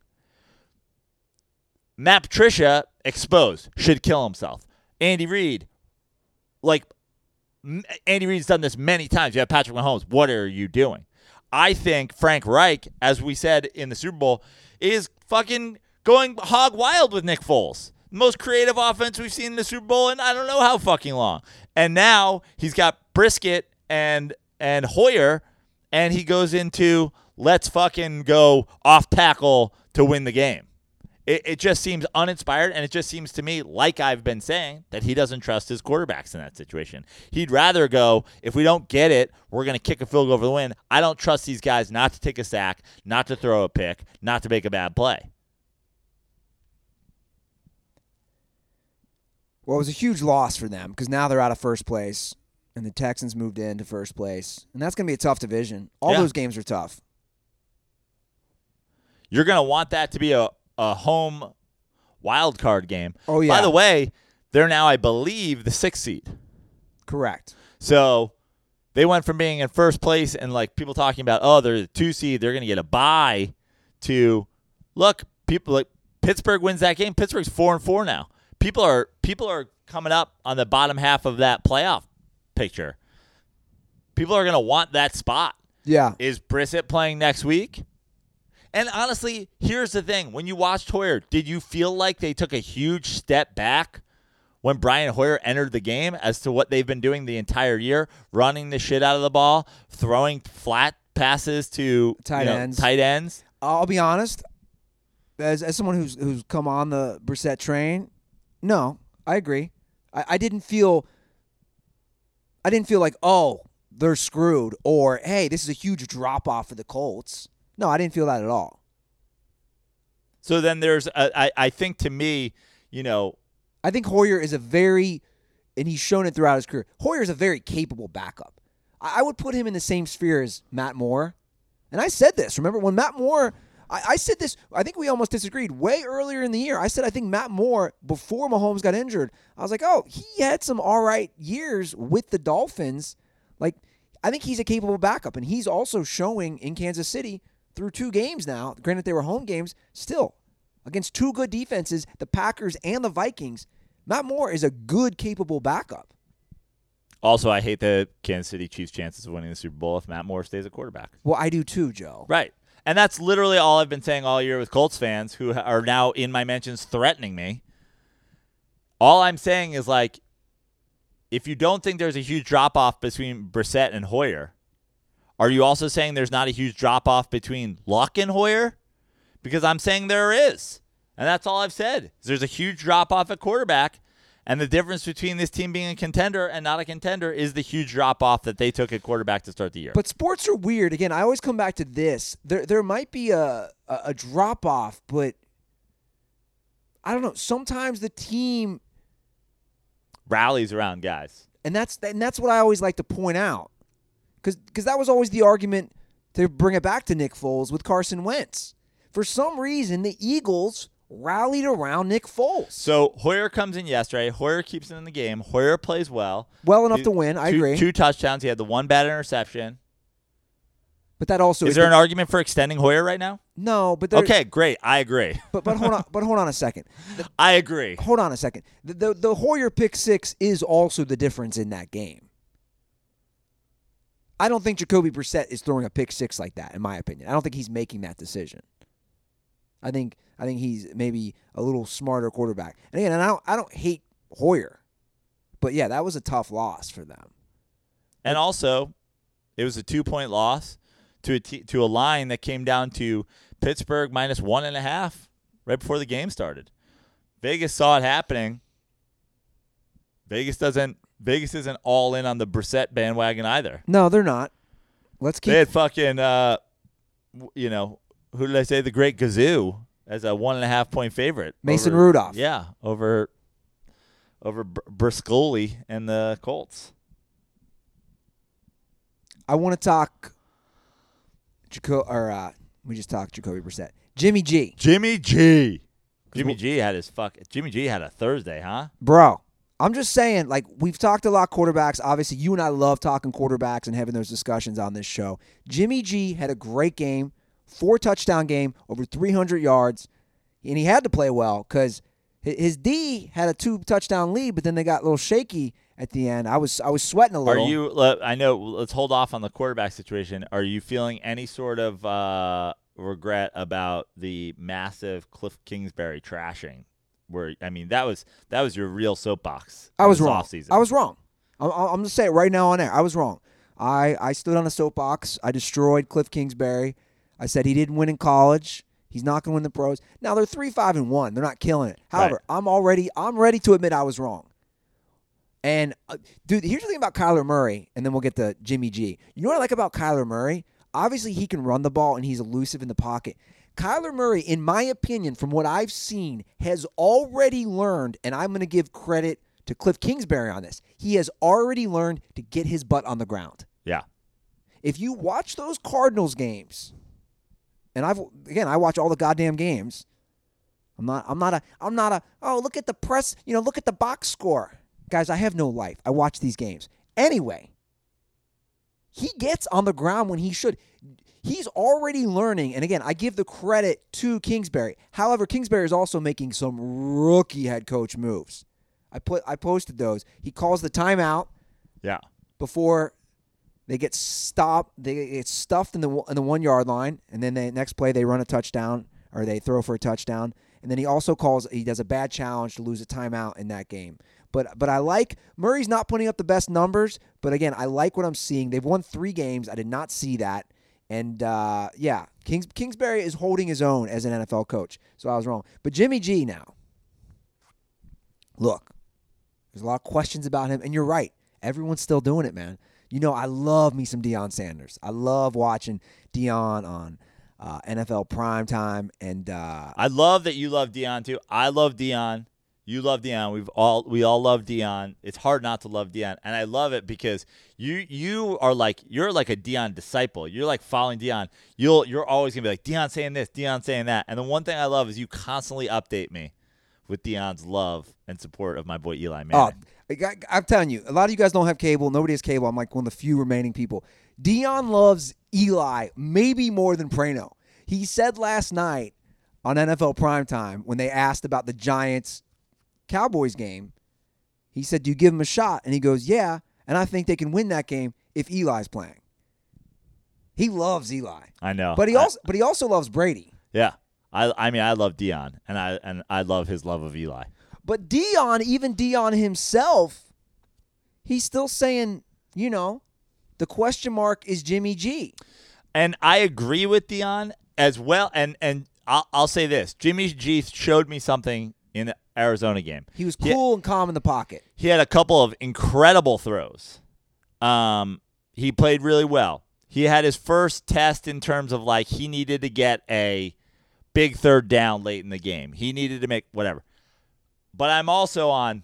Matt Patricia exposed, should kill himself. Andy Reid, like, Andy Reid's done this many times. You have Patrick Mahomes. What are you doing? I think Frank Reich, as we said in the Super Bowl, is fucking going hog wild with Nick Foles. Most creative offense we've seen in the Super Bowl in I don't know how fucking long. And now he's got Brisket and and Hoyer, and he goes into let's fucking go off tackle to win the game. It, it just seems uninspired, and it just seems to me, like I've been saying, that he doesn't trust his quarterbacks in that situation. He'd rather go, if we don't get it, we're going to kick a field goal for the win. I don't trust these guys not to take a sack, not to throw a pick, not to make a bad play. Well, it was a huge loss for them because now they're out of first place, and the Texans moved into first place, and that's going to be a tough division. All Yeah. those games are tough. You're going to want that to be a, a home wild card game. Oh, yeah. By the way, they're now, I believe, the sixth seed. Correct. So they went from being in first place and like people talking about, oh, they're the two seed, they're going to get a bye, to look, people like Pittsburgh wins that game. Pittsburgh's four and four now. People are people are coming up on the bottom half of that playoff picture. People are going to want that spot. Yeah. Is Brissett playing next week? And honestly, here's the thing: when you watched Hoyer, did you feel like they took a huge step back when Brian Hoyer entered the game as to what they've been doing the entire year, running the shit out of the ball, throwing flat passes to Tight you know, ends. tight ends? I'll be honest. As as someone who's who's come on the Brissett train, no, I agree. I, I didn't feel. I didn't feel like oh they're screwed or hey this is a huge drop off for the Colts. No, I didn't feel that at all. So then there's, a, I, I think to me, you know, I think Hoyer is a very, and he's shown it throughout his career. Hoyer is a very capable backup. I, I would put him in the same sphere as Matt Moore. And I said this. Remember when Matt Moore? I, I said this. I think we almost disagreed way earlier in the year. I said I think Matt Moore before Mahomes got injured. I was like, oh, he had some all right years with the Dolphins. Like I think he's a capable backup, and he's also showing in Kansas City through two games now. Granted, they were home games. Still, against two good defenses, the Packers and the Vikings, Matt Moore is a good, capable backup. also I hate the Kansas City Chiefs' chances of winning the Super Bowl if Matt Moore stays a quarterback. Well, I do too, Joe. Right. And that's literally all I've been saying all year with Colts fans who are now in my mentions threatening me. All I'm saying is like, if you don't think there's a huge drop off between Brissett and Hoyer, are you also saying there's not a huge drop off between Luck and Hoyer? Because I'm saying there is. And that's all I've said. There's a huge drop off at quarterback. And the difference between this team being a contender and not a contender is the huge drop off that they took at quarterback to start the year. But sports are weird. Again, I always come back to this. There, there might be a a, drop off, but I don't know. Sometimes the team, Rallies around guys. and that's and that's what I always like to point out, because that was always the argument to bring it back to Nick Foles with Carson Wentz. For some reason, the Eagles rallied around Nick Foles So Hoyer comes in yesterday. Hoyer keeps it in the game. Hoyer plays well. well enough He- to win. I two, agree. Two touchdowns. He had the one bad interception. But that also Is there an argument for extending Hoyer right now? no? But Okay, great. I agree. But but hold on. But hold on a second. The- I agree. hold on a second. The, the the Hoyer pick six is also the difference in that game. I don't think Jacoby Brissett is throwing a pick six like that. In my opinion, I don't think he's making that decision. I think I think he's maybe a little smarter quarterback. And again, and I don't I don't hate Hoyer, but yeah, that was a tough loss for them. And also, it was a two point loss to a t- to a line that came down to Pittsburgh minus one and a half right before the game started. Vegas saw it happening. Vegas doesn't. Vegas isn't all in on the Brissett bandwagon either. No, they're not. Let's keep They had fucking, uh, you know, who did I say? The Great Gazoo as a one and a half point favorite. Mason over- Rudolph. Yeah, over over Br- Briscoli and the Colts. I want to talk Jaco or uh, we just talked Jacoby Brissett. Jimmy G. Jimmy G. Jimmy G had his fuck. Jimmy G had a Thursday, huh? Bro, I'm just saying, like, we've talked a lot quarterbacks. Obviously, you and I love talking quarterbacks and having those discussions on this show. Jimmy G had a great game, four touchdown game, over 300 yards, and he had to play well because his D had a two touchdown lead, but then they got a little shaky at the end. I was I was sweating a little. Are you? I know. Let's hold off on the quarterback situation. Are you feeling any sort of uh, regret about the massive Cliff Kingsbury trashing? Where I mean, that was that was your real soapbox. I was wrong. Offseason. I was wrong. I'm, I'm going to say it right now on air. I was wrong. I, I stood on a soapbox. I destroyed Cliff Kingsbury. I said he didn't win in college. He's not going to win the pros. Now they're three, five, and one. They're not killing it. However, I'm already I'm ready to admit I was wrong. And uh, dude, here's the thing about Kyler Murray, and then we'll get to Jimmy G. You know what I like about Kyler Murray? Obviously, he can run the ball and he's elusive in the pocket. Kyler Murray, in my opinion, from what I've seen, has already learned, and I'm going to give credit to Cliff Kingsbury on this. He has already learned to get his butt on the ground. Yeah. If you watch those Cardinals games, and I've again, I watch all the goddamn games. I'm not. I'm not a. I'm not a. Oh, look at the press. You know, look at the box score, guys. I have no life. I watch these games anyway. He gets on the ground when he should. He's already learning, and again, I give the credit to Kingsbury. However, Kingsbury is also making some rookie head coach moves. I put. I posted those. He calls the timeout Yeah. before they get stopped. They get stuffed in the in the one yard line, and then the next play they run a touchdown or they throw for a touchdown. And then he also calls. He does a bad challenge to lose a timeout in that game. But but I like Murray's not putting up the best numbers. But again, I like what I'm seeing. They've won three games. I did not see that. And uh, yeah, Kings, Kingsbury is holding his own as an NFL coach. So I was wrong. But Jimmy G now. Look, there's a lot of questions about him, and you're right. Everyone's still doing it, man. You know, I love me some Deion Sanders. I love watching Deion on uh, NFL primetime, and uh, I love that you love Deion too. I love Deion. You love Deion. We've all we all love Deion. It's hard not to love Deion, and I love it because you you are like you're like a Deion disciple. You're like following Deion. You'll you're always gonna be like Deion saying this, Deion saying that. And the one thing I love is you constantly update me with Deion's love and support of my boy Eli oh, Manning. I, I'm telling you, a lot of you guys don't have cable. Nobody has cable. I'm like one of the few remaining people. Deion loves Eli maybe more than Prano. He said last night on NFL primetime when they asked about the Giants Cowboys game, he said, Do you give him a shot? And he goes, Yeah. And I think they can win that game if Eli's playing. He loves Eli. I know, But he I- also but he also loves Brady. yeah. I I mean I love Deion, and I and I love his love of Eli. But Deion, even Deion himself, he's still saying, you know, the question mark is Jimmy G. And I agree with Deion as well. And and I'll, I'll say this: Jimmy G showed me something in the Arizona game. He was cool and calm in the pocket. He had a couple of incredible throws. Um, he played really well. He had his first test in terms of like he needed to get a big third down late in the game. He needed to make whatever. But I'm also on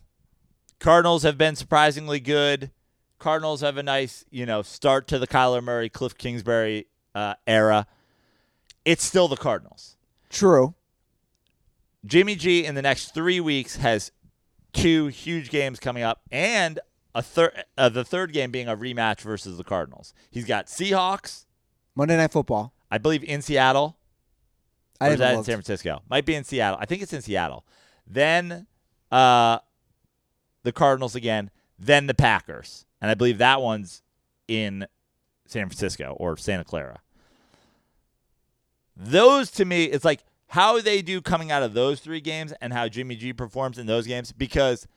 Cardinals have been surprisingly good. Cardinals have a nice, you know, start to the Kyler Murray, Cliff Kingsbury uh, era. It's still the Cardinals. True. Jimmy G in the next three weeks has two huge games coming up, and a third, uh, the third game being a rematch versus the Cardinals. He's got Seahawks Monday Night Football. I believe in Seattle. I is that in. San Francisco? Might be in Seattle. I think it's in Seattle. Then uh, the Cardinals again. Then the Packers, and I believe that one's in San Francisco or Santa Clara. Those to me, it's like how they do coming out of those three games and how Jimmy G performs in those games because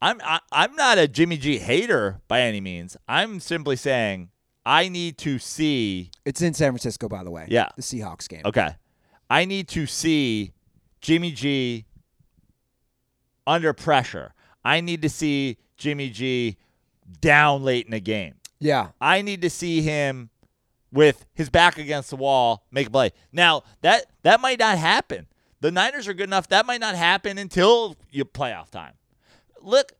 I'm I, I'm not a Jimmy G hater by any means. I'm simply saying I need to see It's in San Francisco, by the way. Yeah. The Seahawks game. Okay. I need to see Jimmy G under pressure. I need to see Jimmy G down late in a game. Yeah. I need to see him with his back against the wall make a play. Now, that that might not happen. The Niners are good enough. That might not happen until you playoff time. Look,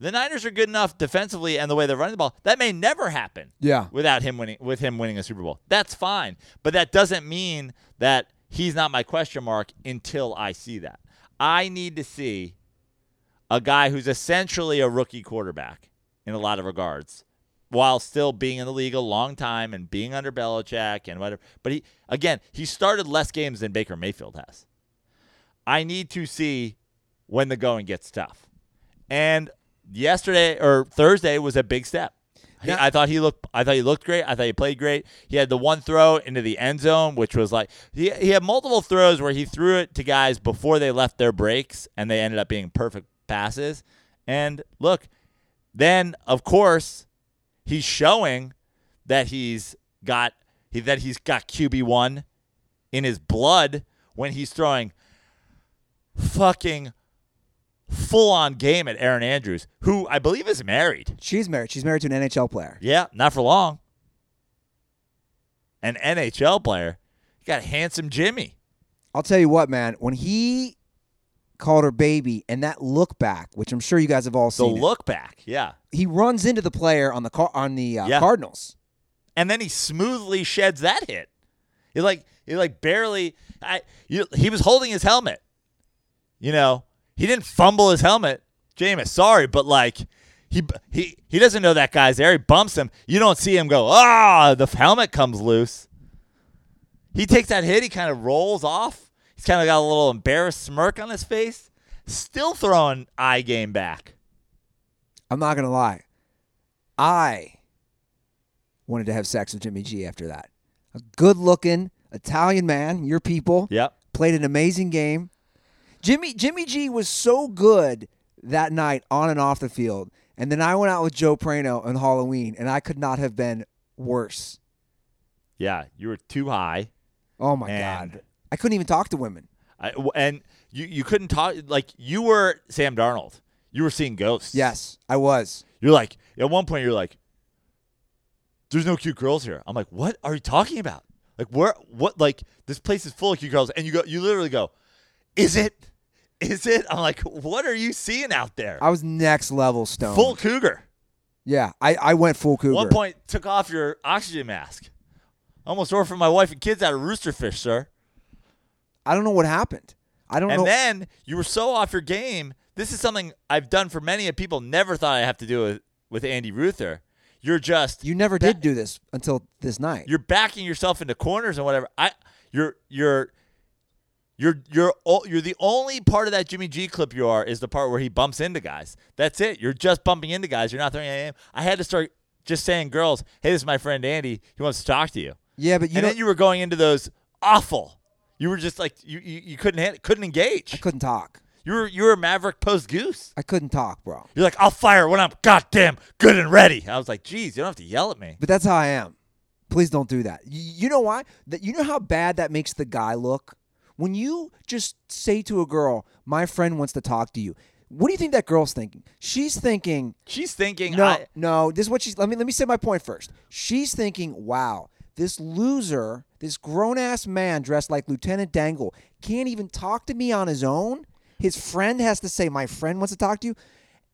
the Niners are good enough defensively and the way they're running the ball. That may never happen Yeah. without him winning with him winning a Super Bowl. That's fine. But that doesn't mean that he's not my question mark until I see that. I need to see a guy who's essentially a rookie quarterback in a lot of regards, while still being in the league a long time and being under Belichick and whatever. But he again, he started less games than Baker Mayfield has. I need to see when the going gets tough. And yesterday or Thursday was a big step. He- I thought he looked. I thought he looked great. I thought he played great. He had the one throw into the end zone, which was like he he had multiple throws where he threw it to guys before they left their breaks, and they ended up being perfect passes. And look, then of course he's showing that he's got he, that he's got QB one in his blood when he's throwing fucking full on game at Erin Andrews, who I believe is married. She's married. She's married to an NHL player. Yeah, not for long. An NHL player. You got handsome Jimmy. I'll tell you what, man. When he called her baby and that look back, which I'm sure you guys have all The seen, it, look back, yeah. he runs into the player on the car on the uh, Yeah. Cardinals. and then he smoothly sheds that hit. He like he like barely. I you, he was holding his helmet. You know, he didn't fumble his helmet. Jameis, sorry, but like he he he doesn't know that guy's there. He bumps him. You don't see him go. Ah, the helmet comes loose. He takes that hit. He kind of rolls off. He's kind of got a little embarrassed smirk on his face. Still throwing eye game back. I'm not gonna lie. I wanted to have sex with Jimmy G after that. A good-looking Italian man, your people, Yep. played an amazing game. Jimmy Jimmy G was so good that night on and off the field. And then I went out with Joe Prano on Halloween, and I could not have been worse. Yeah, you were too high. Oh my god, I couldn't even talk to women. I, and you, you couldn't talk like you were Sam Darnold. You were seeing ghosts. Yes, I was. You're like at one point you're like, "There's no cute girls here." I'm like, "What are you talking about? Like where? What? Like this place is full of cute girls." And you go, you literally go, "Is it? Is it?" I'm like, "What are you seeing out there? I was next level stone. Full cougar." Yeah, I, I went full cougar. One point took off your oxygen mask. Almost orphaned my wife and kids out of roosterfish, sir. I don't know what happened. I don't And know. And then you were so off your game. This is something I've done for many of people. Never thought I'd have to do with with Andy Ruther. You're just you never that- did do this until this night. You're backing yourself into corners and whatever. I you're you're you're you're you're the only part of that Jimmy G clip you are is the part where he bumps into guys. That's it. You're just bumping into guys. You're not throwing any. I had to start just saying, girls, hey, this is my friend Andy. He wants to talk to you. yeah, but you and then you were going into those awful. You were just like you you, you couldn't hand, couldn't engage. I couldn't talk. You were you were a Maverick post goose. I couldn't talk, bro. You're like, I'll fire when I'm goddamn good and ready. I was like, geez, you don't have to yell at me. But that's how I am. Please don't do that. Y- You know why? That you know how bad that makes the guy look when you just say to a girl, "My friend wants to talk to you." What do you think that girl's thinking? She's thinking, She's thinking, "No, I, no." This is what she's. Let me let me say my point first. She's thinking, "Wow, this loser, this grown ass man dressed like Lieutenant Dangle, can't even talk to me on his own. His friend has to say, "My friend wants to talk to you,"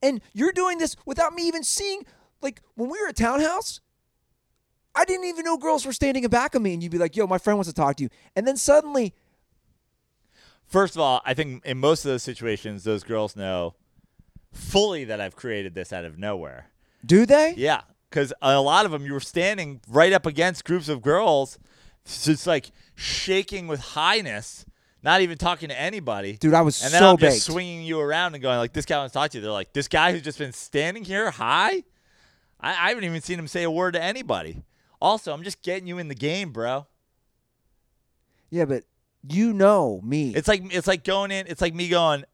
and you're doing this without me even seeing. Like when we were at Townhouse, I didn't even know girls were standing in back of me, and you'd be like, "Yo, my friend wants to talk to you," and then suddenly, First of all, I think in most of those situations, those girls know fully that I've created this out of nowhere. do they? Yeah, because a lot of them you were standing right up against groups of girls, just like shaking with highness, not even talking to anybody. Dude, I was and then so I'm baked. just swinging you around and going like, "This guy wants to talk to you." They're like, "This guy who's just been standing here high." I, I haven't even seen him say a word to anybody. Also, I'm just getting you in the game, bro. Yeah, but you know me. It's like it's like going in. It's like me going.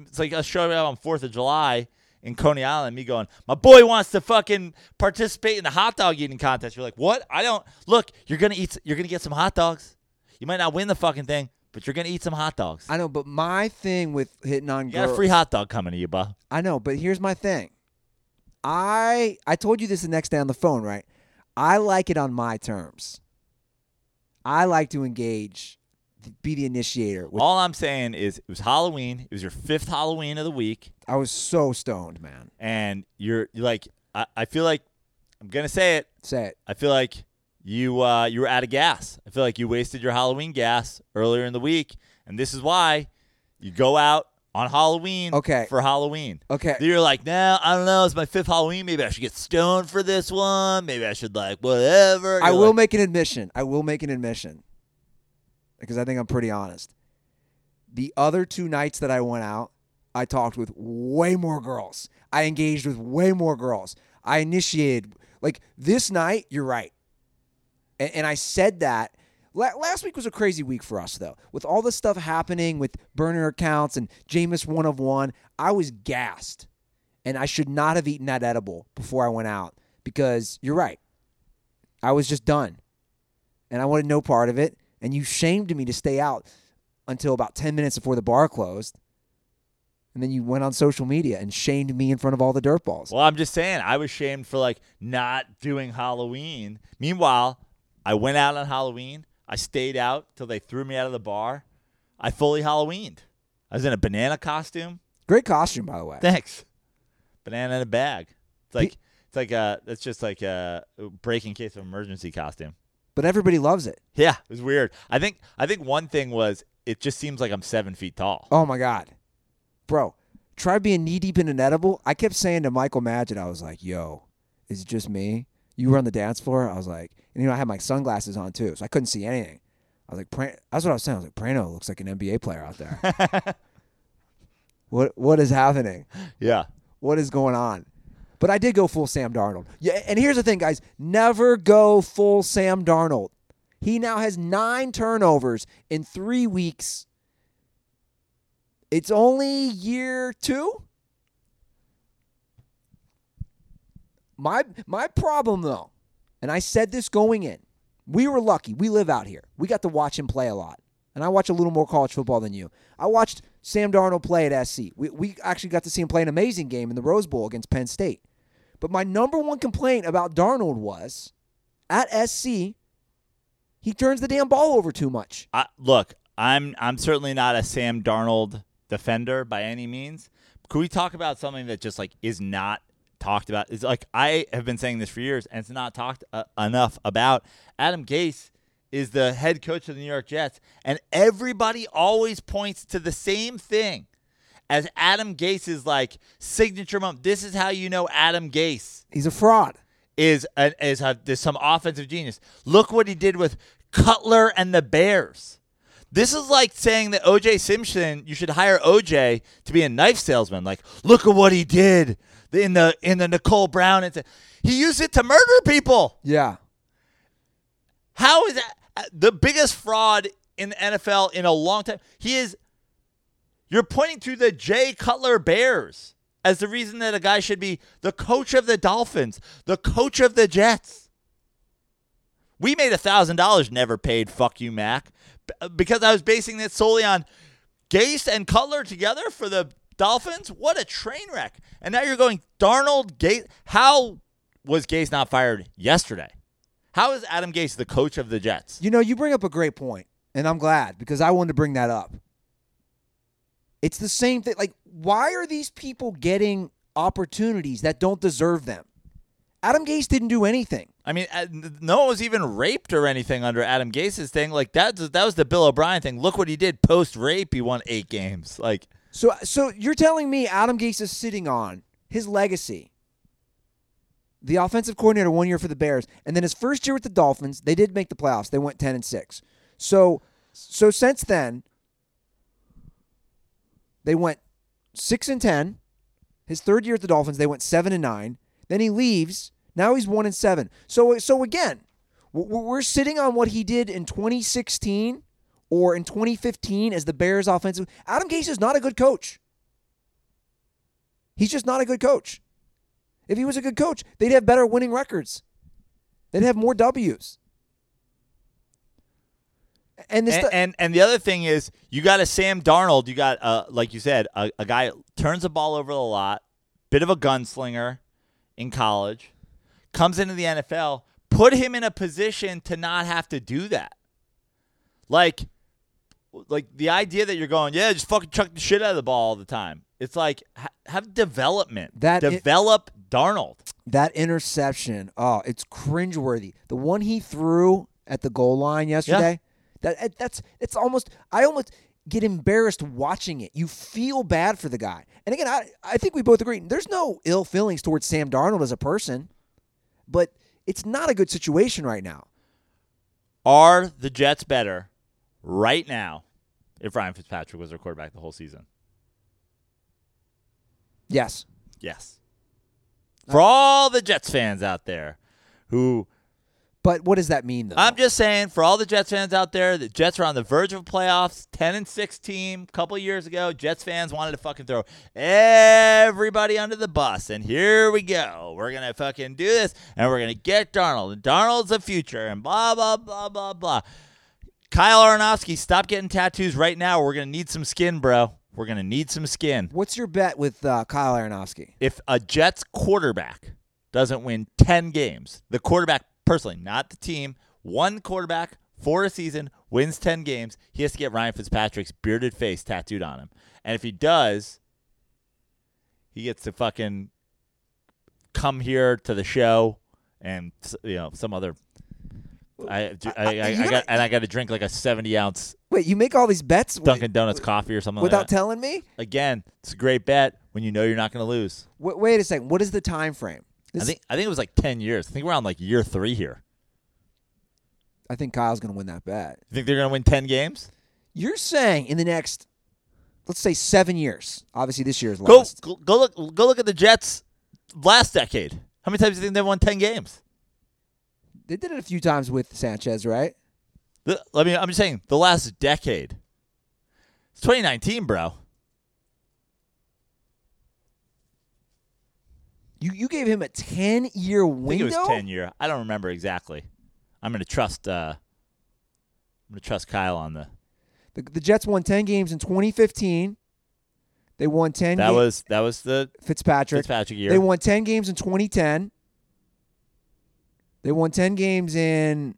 It's like us showing up on Fourth of July in Coney Island. Me going, my boy wants to fucking participate in the hot dog eating contest. You're like, what? I don't. Look, you're gonna eat. You're gonna get some hot dogs. You might not win the fucking thing, but you're gonna eat some hot dogs. I know, but my thing with hitting on You got girls. a free hot dog coming to you, bro. I know, but here's my thing. I I told you this the next day on the phone, right? I like it on my terms. I like to engage, be the initiator. With, All I'm saying is, it was Halloween. It was your fifth Halloween of the week, I was so stoned, man. and you're, you're like, I, I feel like I'm gonna say it. Say it. I feel like you uh, you were out of gas. I feel like you wasted your Halloween gas earlier in the week, and this is why you go out on Halloween. Okay. For Halloween. Okay. You're like, nah, I don't know. It's my fifth Halloween. Maybe I should get stoned for this one. Maybe I should like whatever. I You're will like, make an admission. I will make an admission because I think I'm pretty honest. The other two nights that I went out, I talked with way more girls. I engaged with way more girls. I initiated like this night. You're right, and, and I said that. La- Last week was a crazy week for us, though. With all the stuff happening with burner accounts and Jameis one of one, I was gassed. And I should not have eaten that edible before I went out because you're right. I was just done. And I wanted no part of it. And you shamed me to stay out until about 10 minutes before the bar closed. And then you went on social media and shamed me in front of all the dirtballs. Well, I'm just saying, I was shamed for like not doing Halloween. Meanwhile, I went out on Halloween. I stayed out till they threw me out of the bar. I fully Halloweened. I was in a banana costume. Great costume, by the way. Thanks. Banana in a bag. It's like it's like a it's just like uh, a break in case of emergency costume. But everybody loves it. Yeah, it was weird. I think I think one thing was it just seems like I'm seven feet tall. Oh my God. Bro, try being knee deep in an edible. I kept saying to Michael Madgen, I was like, yo, is it just me? You were on the dance floor. I was like, and you know, I had my sunglasses on too, so I couldn't see anything. I was like, Pran- that's what I was saying. I was like, Prano looks like an NBA player out there. what What is happening? Yeah. What is going on? But I did go full Sam Darnold. Yeah, and here's the thing, guys: never go full Sam Darnold. He now has nine turnovers in three weeks. It's only year two. My my problem though, and I said this going in, we were lucky. We live out here. We got to watch him play a lot. And I watch a little more college football than you. I watched Sam Darnold play at SC. We, we actually got to see him play an amazing game in the Rose Bowl against Penn State. But my number one complaint about Darnold was at SC, he turns the damn ball over too much. Look, I'm I'm certainly not a Sam Darnold defender by any means. Could we talk about something that just like is not talked about? Is like I have been saying this for years, and it's not talked uh, enough about. Adam Gase is the head coach of the New York Jets, and everybody always points to the same thing as Adam Gase's like signature moment. This is how you know Adam Gase He's a fraud. is an, is a, there's some offensive genius. Look what he did with Cutler and the Bears. This is like saying that OJ Simpson, you should hire OJ to be a knife salesman. Like, look at what he did in the in the Nicole Brown. Incident. He used it to murder people. Yeah. How is that uh, the biggest fraud in the NFL in a long time? He is. You're pointing to the Jay Cutler Bears as the reason that a guy should be the coach of the Dolphins, the coach of the Jets. We made a thousand dollars, never paid. Fuck you, Mac, because I was basing it solely on Gase and Cutler together for the Dolphins. What a train wreck! And now you're going Darnold Gase. How was Gase not fired yesterday? How is Adam Gase the coach of the Jets? You know, you bring up a great point, and I'm glad because I wanted to bring that up. It's the same thing. Like, why are these people getting opportunities that don't deserve them? Adam Gase didn't do anything. I mean, uh, no one was even raped or anything under Adam Gase's thing. Like that, that was the Bill O'Brien thing. Look what he did post rape. He won eight games. Like So, so you're telling me Adam Gase is sitting on his legacy, the offensive coordinator one year for the Bears, and then his first year with the Dolphins, they did make the playoffs. They went ten and six. So, so since then, they went six and ten. His third year at the Dolphins, they went seven and nine. Then he leaves. Now he's one and seven. So, so again, we're sitting on what he did in 2016 or in 2015 as the Bears' offensive. Adam Gase is not a good coach. He's just not a good coach. If he was a good coach, they'd have better winning records. They'd have more W's. And And, and and the other thing is, you got a Sam Darnold. You got, uh, like you said, a, a guy turns the ball over a lot, bit of a gunslinger in college, comes into the NFL. Put him in a position to not have to do that. Like, like the idea that you're going, yeah, just fucking chuck the shit out of the ball all the time. It's like ha- have development. That develop Darnold. that interception, oh, it's cringeworthy. The one he threw at the goal line yesterday, that eh, that's it's almost I almost get embarrassed watching it. You feel bad for the guy. And again, I I think we both agree. There's no ill feelings towards Sam Darnold as a person, but it's not a good situation right now. Are the Jets better right now if Ryan Fitzpatrick was their quarterback the whole season? Yes. Yes. For all the Jets fans out there who But what does that mean though? I'm just saying for all the Jets fans out there, the Jets are on the verge of playoffs, 10 and 6 team a couple years ago. Jets fans wanted to fucking throw everybody under the bus and here we go. We're going to fucking do this and we're going to get Darnold and Darnold's the future and blah blah blah blah blah. Kyle Aronofsky, stop getting tattoos right now. We're going to need some skin, bro. We're going to need some skin. What's your bet with uh, Kyle Aronofsky? if a Jets quarterback doesn't win 10 games, the quarterback personally, not the team, one quarterback for a season wins 10 games, he has to get Ryan Fitzpatrick's bearded face tattooed on him. And if he does, he gets to fucking come here to the show and you know some other I, I, I, I, got and I got to drink like a 70 ounce Wait, you make all these bets Dunkin' Donuts coffee or something without like that. telling me? Again, it's a great bet when you know you're not going to lose. Wait, wait a second. What is the time frame? I think I think it was like ten years. I think we're on like year three here. I think Kyle's going to win that bet. You think they're gonna win ten games? You're saying in the next, let's say seven years. Obviously, this year's Go lost. go go look go look at the Jets last decade. How many times do you think they won ten games? They did it a few times with Sanchez, right? The, I mean, I'm just saying the last decade. It's 2019, bro. You you gave him a ten year I window. think it was ten year. I don't remember exactly. I'm gonna trust. Uh, I'm gonna trust Kyle on the. The, the Jets won ten games in 2015. They won ten. That ga- was that was the Fitzpatrick. Fitzpatrick year. They won ten games in 2010. They won ten games in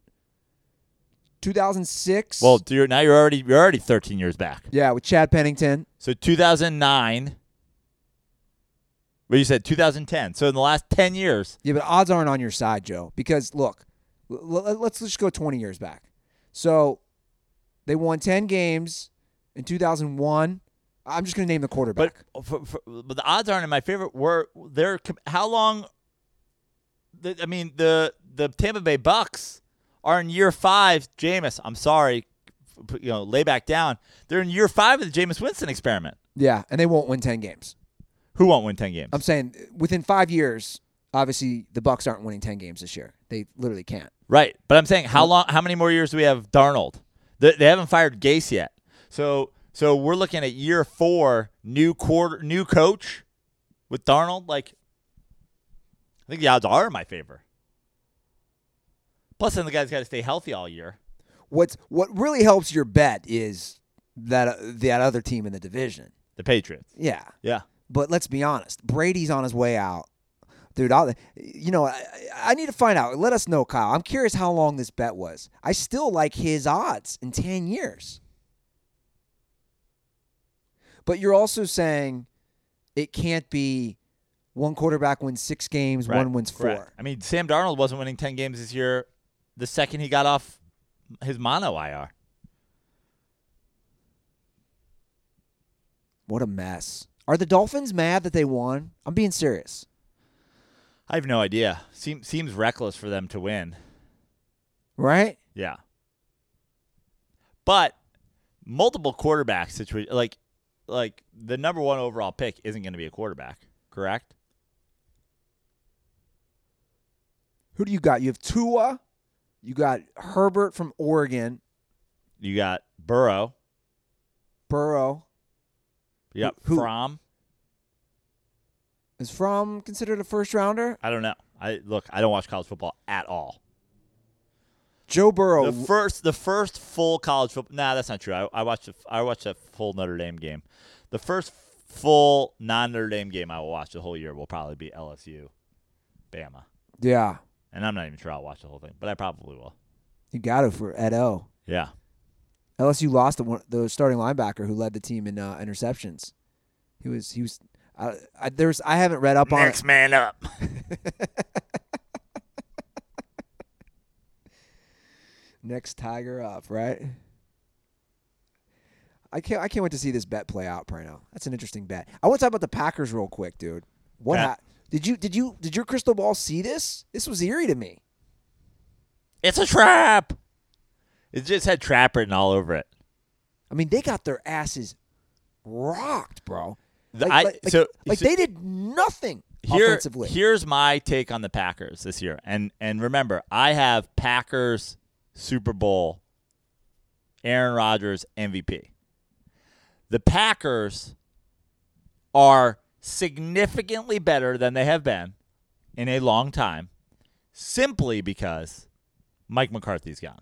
2006. well, you're, now you're already you're already 13 years back. yeah, with Chad Pennington. So 2009. But you said 2010. So in the last 10 years, Yeah, but odds aren't on your side, Joe. Because look, let's just go 20 years back. So they won 10 games in 2001. I'm just going to name the quarterback. but uh, for, for, but the odds aren't in my favor. Were they're how long? The, I mean the the Tampa Bay Bucks are in year five. Jameis, I'm sorry, you know, lay back down. They're in year five of the Jameis Winston experiment. yeah, and they won't win 10 games. Who won't win 10 games? I'm saying within five years, obviously the Bucks aren't winning 10 games this year. They literally can't. Right, but I'm saying how long? How many more years do we have Darnold? They, they haven't fired Gase yet, so so we're looking at year four, new quarter, new coach with Darnold. Like, I think the odds are in my favor. Plus, then the guy's got to stay healthy all year. What's what really helps your bet is that uh, that other team in the division. The Patriots. Yeah, Yeah, but let's be honest. Brady's on his way out, dude. I'll, you know, I, I need to find out. Let us know, Kyle. I'm curious how long this bet was. I still like his odds in ten years. But you're also saying it can't be one quarterback wins six games, Right, one wins four. correct. I mean, Sam Darnold wasn't winning ten games this year. The second he got off his mono IR. What a mess. Are the Dolphins mad that they won? I'm being serious. I have no idea. Seems seems reckless for them to win. right? Yeah. But multiple quarterback situation like like the number 1 overall pick isn't going to be a quarterback, correct? Who do you got? You have Tua. You got Herbert from Oregon. You got Burrow. Burrow Yep. Who- From is from considered a first rounder. I don't know. I look, I don't watch college football at all. Joe Burrow. The first, the first full college football. Nah, that's not true. I, I watched, a, I watched a full Notre Dame game. The first full non Notre Dame game I will watch the whole year will probably be LSU, Bama, yeah, and I'm not even sure I'll watch the whole thing, but I probably will. you got it for Ed O. Yeah, LSU lost the, one, the starting linebacker who led the team in uh, interceptions. He was he was. I, I, there's I haven't read up on Next man up. Next Tiger up, right? I can't. I can't wait to see this bet play out, Prano. That's an interesting bet. I want to talk about the Packers real quick, dude. What Okay. hap- did you did you did your crystal ball see this? This was eerie to me. It's a trap. It just had trap written all over it. I mean, they got their asses rocked, bro. Like, I- like, so- like so- they did nothing Here, offensively. here's my take on the Packers this year. And and remember, I have Packers Super Bowl Aaron Rodgers MVP. The Packers are significantly better than they have been in a long time simply because Mike McCarthy's gone.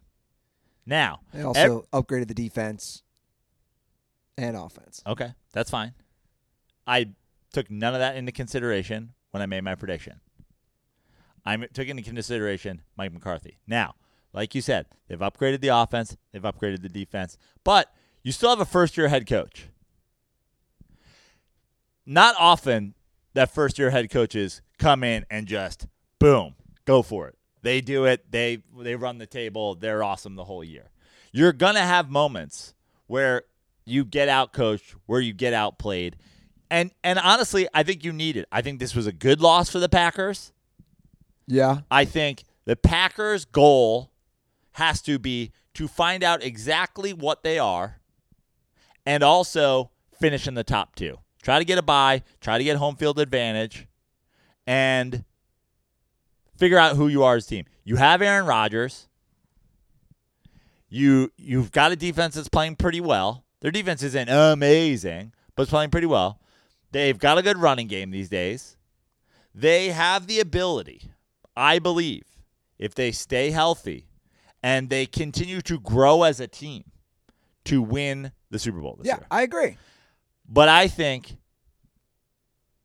Now, They ev- also upgraded the defense and offense. Okay, that's fine. I took none of that into consideration when I made my prediction. I took into consideration Mike McCarthy. Now, like you said, they've upgraded the offense, they've upgraded the defense, but you still have a first year head coach. Not often that first year head coaches come in and just boom, go for it. They do it. They they run the table. They're awesome the whole year. You're gonna have moments where you get out coached, where you get outplayed. And and honestly, I think you need it. I think this was a good loss for the Packers. Yeah. I think the Packers' goal has to be to find out exactly what they are and also finish in the top two. Try to get a bye, try to get home field advantage, and figure out who you are as a team. You have Aaron Rodgers. You you've got a defense that's playing pretty well. Their defense isn't amazing, but it's playing pretty well. They've got a good running game these days. They have the ability, I believe, if they stay healthy and they continue to grow as a team to win the Super Bowl this Yeah, year. I agree. But I think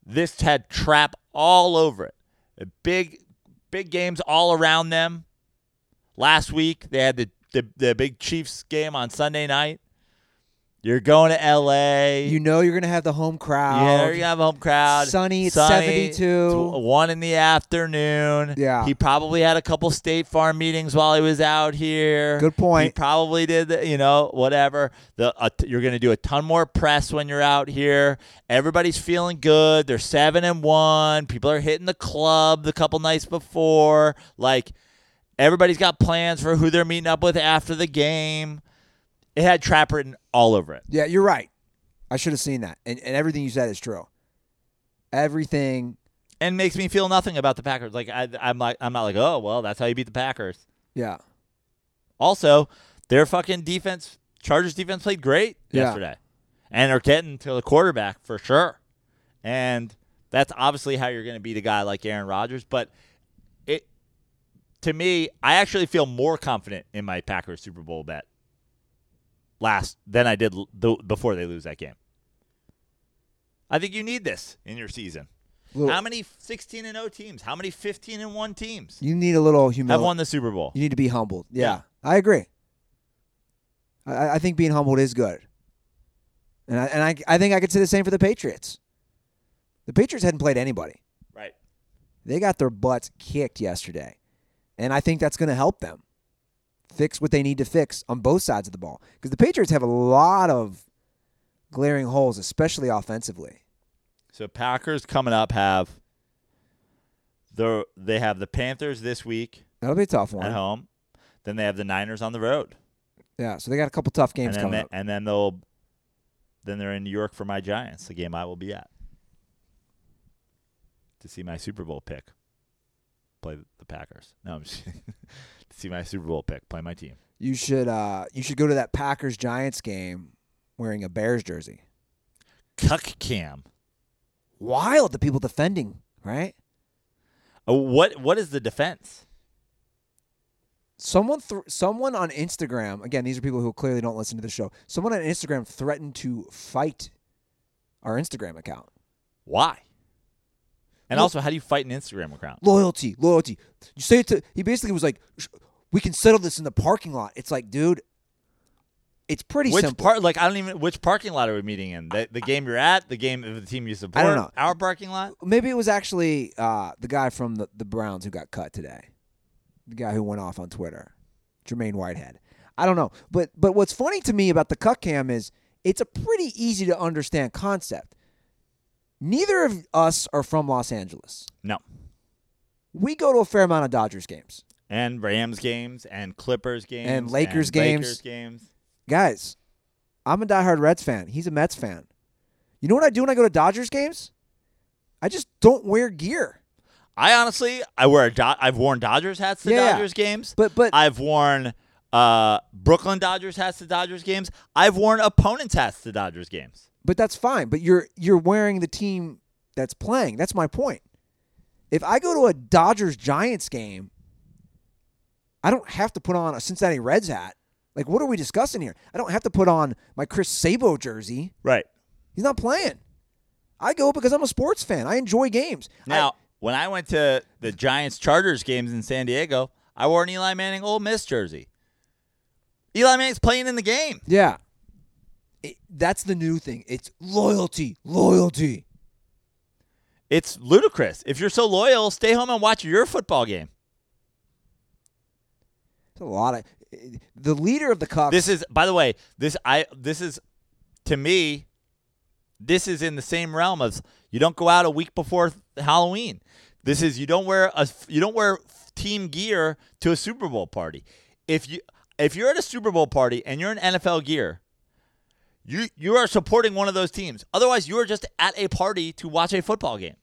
this had trap all over it. A big, big games all around them. Last week they had the the, the big Chiefs game on Sunday night. You're going to L.A. You know you're gonna have the home crowd. Yeah, you're gonna have a home crowd. Sunny, it's Sunny, 72. tw- one in the afternoon. Yeah. he probably had a couple State Farm meetings while he was out here. Good point. He probably did, the, you know, whatever. The uh, t- you're gonna do a ton more press when you're out here. Everybody's feeling good. They're seven and one. People are hitting the club the couple nights before. Like everybody's got plans for who they're meeting up with after the game. It had trap written all over it. Yeah, you're right. I should have seen that. And, and everything you said is true. Everything. and makes me feel nothing about the Packers. Like I, I'm like I'm not like oh well that's how you beat the Packers. Yeah. Also, their fucking defense, Chargers defense played great Yeah. yesterday, and are getting to the quarterback for sure. And that's obviously how you're going to beat a guy like Aaron Rodgers. But it, to me, I actually feel more confident in my Packers Super Bowl bet last than I did the, before they lose that game. I think you need this in your season. Little- How many 16 and 0 teams? How many 15 and 1 teams you need a little humility. have won the Super Bowl? You need to be humbled. Yeah, Yeah. I agree. I, I think being humbled is good, and I, and I I think I could say the same for the Patriots. The Patriots hadn't played anybody. Right. They got their butts kicked yesterday, and I think that's going to help them fix what they need to fix on both sides of the ball because the Patriots have a lot of glaring holes, especially offensively. So Packers coming up have the they have the Panthers this week That'll be a tough at home. Then they have the Niners on the road. Yeah, so they got a couple tough games and coming they- up. and then they'll then they're in New York for my Giants, the game I will be at. To see my Super Bowl pick. Play the Packers. No, I'm just see my Super Bowl pick, play my team. You should uh you should go to that Packers Giants game wearing a Bears jersey. Cuck cam. Wild the people defending, right? Uh, what what is the defense? Someone th- someone on Instagram, again, these are people who clearly don't listen to the show. Someone on Instagram threatened to fight our Instagram account. Why? And also, how do you fight an Instagram account? Loyalty, loyalty. You say it to he basically was like we can settle this in the parking lot. It's like, dude, it's pretty Which simple. part? Like I don't even. Which parking lot are we meeting in? The, the game you're at, the game of the team you support. I don't know. Our parking lot. Maybe it was actually uh, the guy from the, the Browns who got cut today. The guy who went off on Twitter, Jermaine Whitehead. I don't know, but but what's funny to me about the cut cam is it's a pretty easy to understand concept. Neither of us are from Los Angeles. No. We go to a fair amount of Dodgers games, And Rams games and Clippers games And Lakers games. Lakers games. guys. I'm a diehard Reds fan. He's a Mets fan. You know what I do when I go to Dodgers games? I just don't wear gear. I honestly, I wear a Do- I've worn Dodgers hats to yeah. Dodgers games. But but I've worn uh, Brooklyn Dodgers hats to Dodgers games. I've worn opponents hats to Dodgers games. But that's fine. But you're you're wearing the team that's playing. That's my point. If I go to a Dodgers Giants game, I don't have to put on a Cincinnati Reds hat. Like, what are we discussing here? I don't have to put on my Chris Sabo jersey. Right. He's not playing. I go because I'm a sports fan. I enjoy games. I- Now, when I went to the Giants Chargers games in San Diego, I wore an Eli Manning Ole Miss jersey. Eli Manning's playing in the game. yeah, It- that's the new thing. It's loyalty, loyalty. It's ludicrous. If you're so loyal, stay home and watch your football game. It's a lot of eh, the leader of the Cubs. This is, by the way, this I this is to me, this is in the same realm as you don't go out a week before Halloween. This is you don't wear a you don't wear team gear to a Super Bowl party. If you if you're at a Super Bowl party and you're in NFL gear, you you are supporting one of those teams. Otherwise, you are just at a party to watch a football game.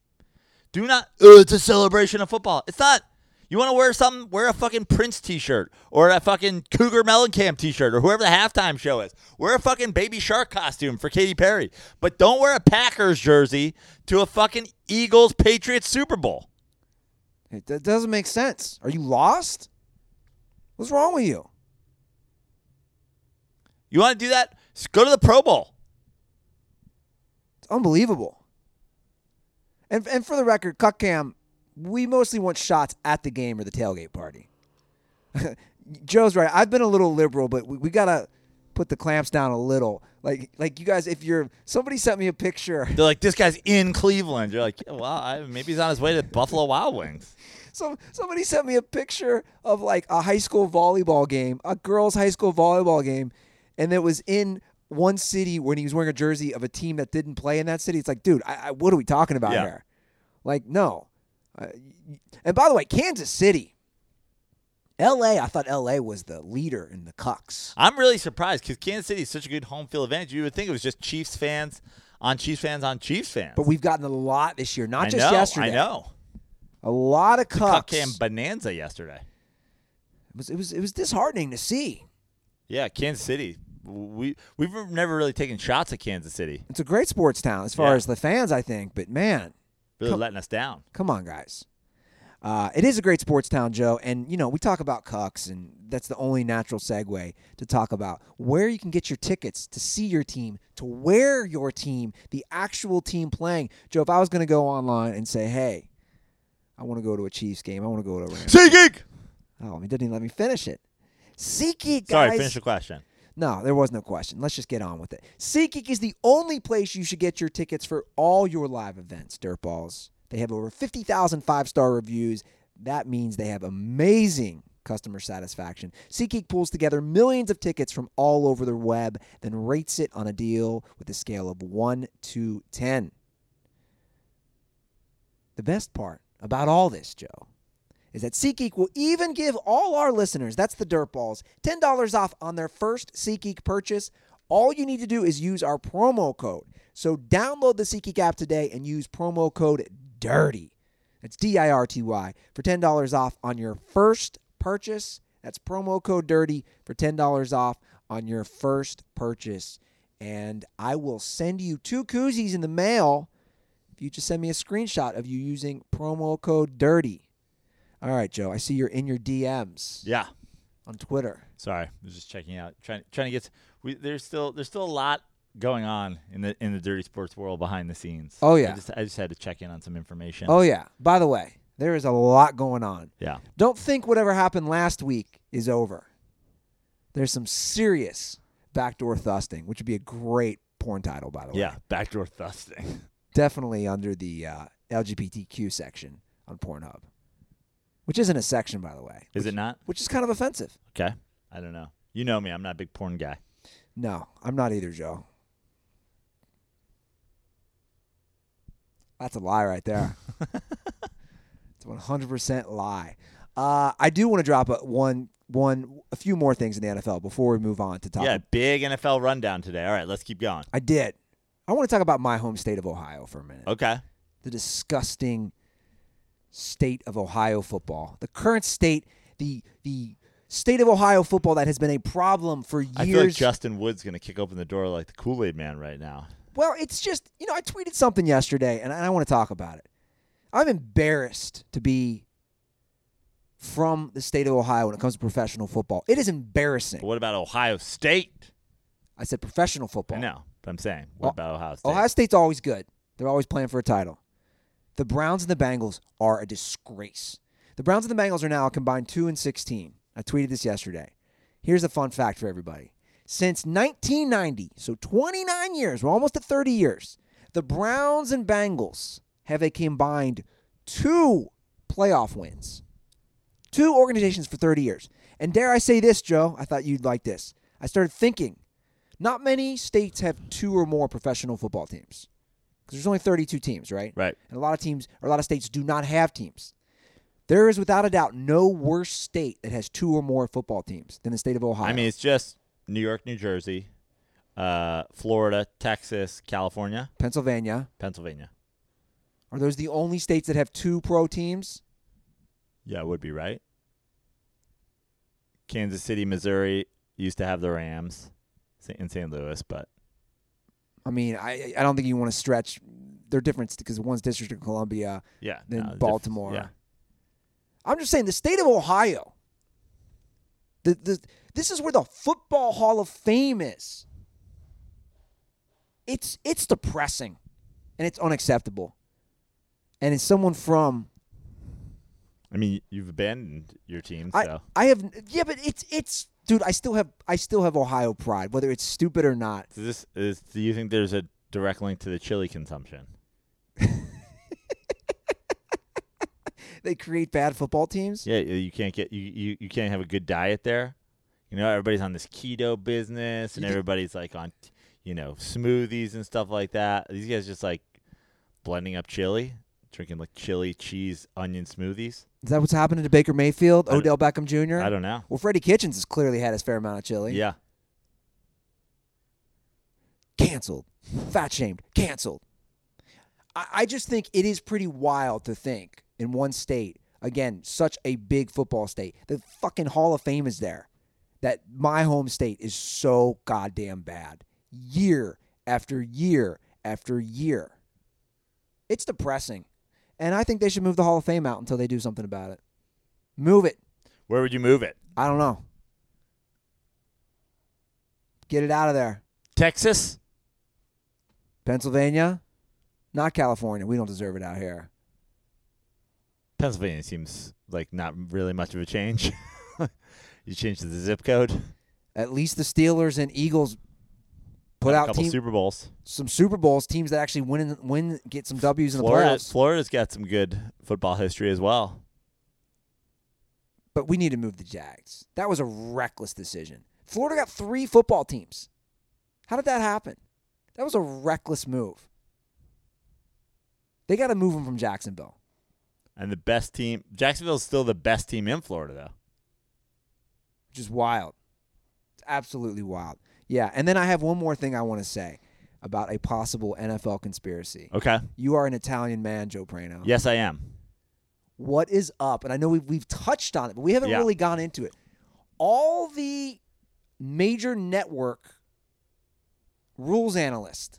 Do not. Oh, it's a celebration of football. It's not. You want to wear something? Wear a fucking Prince T-shirt or a fucking Cougar Mellencamp T-shirt or whoever the halftime show is. Wear a fucking Baby Shark costume for Katy Perry, but don't wear a Packers jersey to a fucking Eagles Patriots Super Bowl. It that doesn't make sense. Are you lost? What's wrong with you? You want to do that? Go to the Pro Bowl. It's unbelievable. And and for the record, Cuck Cam, we mostly want shots at the game or the tailgate party. Joe's right. I've been a little liberal, but we, we gotta put the clamps down a little. Like like you guys, if you're somebody sent me a picture. They're like, this guy's in Cleveland. You're like, yeah, well, I, maybe he's on his way to Buffalo Wild Wings. Some somebody sent me a picture of like a high school volleyball game, a girls' high school volleyball game, and it was in one city when he was wearing a jersey of a team that didn't play in that city. It's like, dude, I, I, what are we talking about Yeah. here? Like, no. Uh, and by the way, Kansas City, L.A. I thought L.A. was the leader in the Cucks. I'm really surprised because Kansas City is such a good home field advantage. You would think it was just Chiefs fans on Chiefs fans on Chiefs fans. But we've gotten a lot this year, not I just know, yesterday. I know. a lot of Cuck Cucks. Cam bonanza yesterday. It was it was it was disheartening to see. Yeah, Kansas City. We we've never really taken shots at Kansas City. It's a great sports town as far Yeah. as the fans, I think. But man, Really Come- letting us down. Come on, guys. Uh, it is a great sports town, Joe. And, you know, we talk about Cucks, and that's the only natural segue to talk about where you can get your tickets to see your team, to wear your team, the actual team playing. Joe, if I was going to go online and say, hey, I want to go to a Chiefs game, I want to go to a Rams. SeatGeek. Oh, he didn't even let me finish it. SeatGeek, guys. Sorry, finish the question. No, there was no question. Let's just get on with it. SeatGeek is the only place you should get your tickets for all your live events, Dirtballs. They have over 50,000 five star reviews. That means they have amazing customer satisfaction. SeatGeek pulls together millions of tickets from all over the web, then rates it on a deal with a scale of 1 to 10. The best part about all this, Joe, is that SeatGeek will even give all our listeners, that's the Dirtballs, $10 off on their first SeatGeek purchase. All you need to do is use our promo code. So download the SeatGeek app today and use promo code DIRTY. That's D I R T Y for $10 off on your first purchase. That's promo code DIRTY for $10 off on your first purchase. And I will send you two koozies in the mail if you just send me a screenshot of you using promo code DIRTY. All right, Joe, I see you're in your DMs Yeah. on Twitter. Sorry, I was just checking out, trying trying to get. We, there's still there's still a lot going on in the in the dirty sports world behind the scenes. Oh, yeah. I just, I just had to check in on some information. Oh, yeah. By the way, there is a lot going on. yeah. Don't think whatever happened last week is over. There's some serious backdoor thusting, which would be a great porn title, by the way. Yeah, backdoor thusting. Definitely under the uh, LGBTQ section on Pornhub, which isn't a section, by the way. Is it not? Which is kind of offensive. Okay. I don't know. You know me. I'm not a big porn guy. No, I'm not either, Joe. That's a lie right there. it's a 100% lie. Uh, I do want to drop a, one, one, a few more things in the NFL before we move on to talk. Yeah, big NFL rundown today. All right, let's keep going. I did. I want to talk about my home state of Ohio for a minute. Okay. The disgusting state of Ohio football. The current state, the the state of Ohio football that has been a problem for years. I feel like Justin Wood's going to kick open the door like the Kool Aid Man right now. Well, it's just, you know, I tweeted something yesterday and I want to talk about it. I'm embarrassed to be from the state of Ohio when it comes to professional football. It is embarrassing. But what about Ohio State? I said professional football. No, but I'm saying, what Oh, about Ohio State? Ohio State's always good. They're always playing for a title. The Browns and the Bengals are a disgrace. The Browns and the Bengals are now combined 2 and 16. I tweeted this yesterday. Here's a fun fact for everybody. Since 1990, so 29 years, we're almost at 30 years, the Browns and Bengals have a combined two playoff wins. Two organizations for 30 years. And dare I say this, Joe? I thought you'd like this. I started thinking not many states have two or more professional football teams because there's only 32 teams, right? Right. And a lot of teams, or a lot of states, do not have teams. There is without a doubt no worse state that has two or more football teams than the state of Ohio. I mean, it's just New York, New Jersey, uh, Florida, Texas, California, Pennsylvania. Pennsylvania. Are those the only states that have two pro teams? Yeah, it would be right. Kansas City, Missouri used to have the Rams in St. Louis, but I mean, I I don't think you want to stretch. their difference because one's District of Columbia. yeah, Then no, Baltimore. Yeah, I'm just saying the state of Ohio. The, the this is where the football Hall of Fame is. It's it's depressing, and it's unacceptable. And it's someone from I mean, you've abandoned your team, I I have yeah, but it's it's dude. I still have I still have Ohio pride, whether it's stupid or not. Is this is. Do you think there's a direct link to the chili consumption? They create bad football teams. Yeah, you can't get you, you, you can't have a good diet there. You know, everybody's on this keto business, and You everybody's like on, you know, smoothies and stuff like that. These guys just like blending up chili, drinking like chili cheese onion smoothies. Is that what's happening to Baker Mayfield, I Odell Beckham Jr.? I don't know. Well, Freddie Kitchens has clearly had his fair amount of chili. Yeah, canceled, fat shamed, canceled. I, I just think it is pretty wild to think in one state, again, such a big football state, the fucking Hall of Fame is there, that my home state is so goddamn bad year after year after year. It's depressing. And I think they should move the Hall of Fame out until they do something about it. Move it. where would you move it? I don't know. Get it out of there. Texas? Pennsylvania, not California. We don't deserve it out here. Pennsylvania seems like not really much of a change. you changed the zip code. At least the Steelers and Eagles put Got a out couple team, Super Bowls. some Super Bowls, teams that actually win, in- win, get some W's in the Florida, playoffs. Florida's got some good football history as well. But we need to move the Jags. That was a reckless decision. Florida got three football teams. How did that happen? That was a reckless move. They got to move them from Jacksonville. And the best team, Jacksonville's still the best team in Florida, though. which is wild. It's absolutely wild. Yeah, and then I have one more thing I want to say about a possible NFL conspiracy. Okay. You are an Italian man, Joe Prano. Yes, I am. What is up? And I know we've we've touched on it, but we haven't Yeah. really gone into it. All the major network rules analysts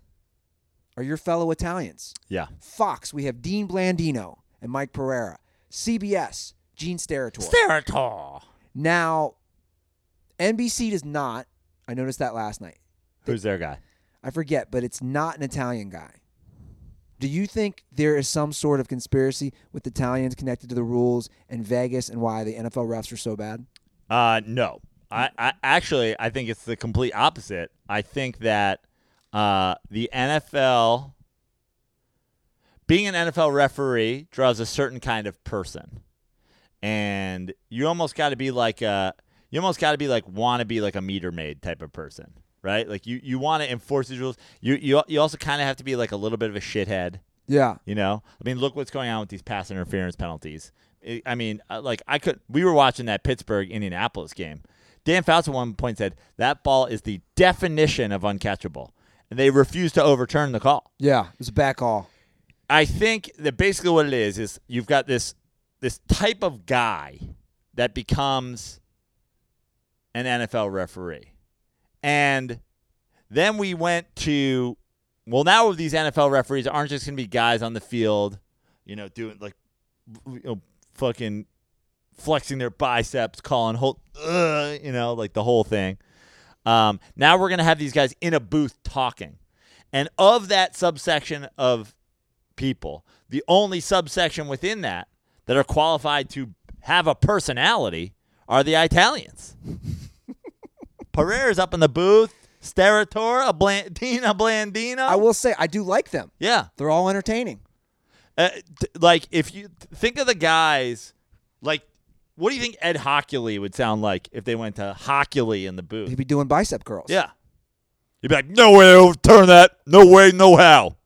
are your fellow Italians. Yeah. Fox, we have Dean Blandino and Mike Pereira. CBS, Gene Steratore. Steratore. Now, NBC does not. I noticed that last night. Who's their guy? I forget, but it's not an Italian guy. Do you think there is some sort of conspiracy with Italians connected to the rules and Vegas and why the NFL refs are so bad? Uh, no. I, I actually I think it's the complete opposite. I think that uh, the NFL being an NFL referee draws a certain kind of person. And you almost got to be like a you almost got to be like want to be like a meter maid type of person, right? Like you you want to enforce these rules. You you you also kind of have to be like a little bit of a shithead. Yeah. You know, I mean, look what's going on with these pass interference penalties. I- I mean, uh, like I could. We were watching that Pittsburgh Indianapolis game. Dan Fouts at one point said that ball is the definition of uncatchable, and they refused to overturn the call. Yeah. It was a bad call. I think that basically what it is is you've got this this type of guy that becomes an NFL referee. And then we went to well now these NFL referees aren't just going to be guys on the field, you know, doing like you know, fucking flexing their biceps, calling whole uh, you know, like the whole thing. Um, now we're going to have these guys in a booth talking. And of that subsection of people, the only subsection within that that are qualified to have a personality are the Italians. Pereira's up in the booth. Steratore, a Blandina Blandino. I will say I do like them. yeah. They're all entertaining. Uh, t- like if you think of the guys, like what do you think Ed Hochuli would sound like if they went to Hochuli in the booth? He'd be doing bicep curls. Yeah. You'd be like, no way, overturn that. No way, no how.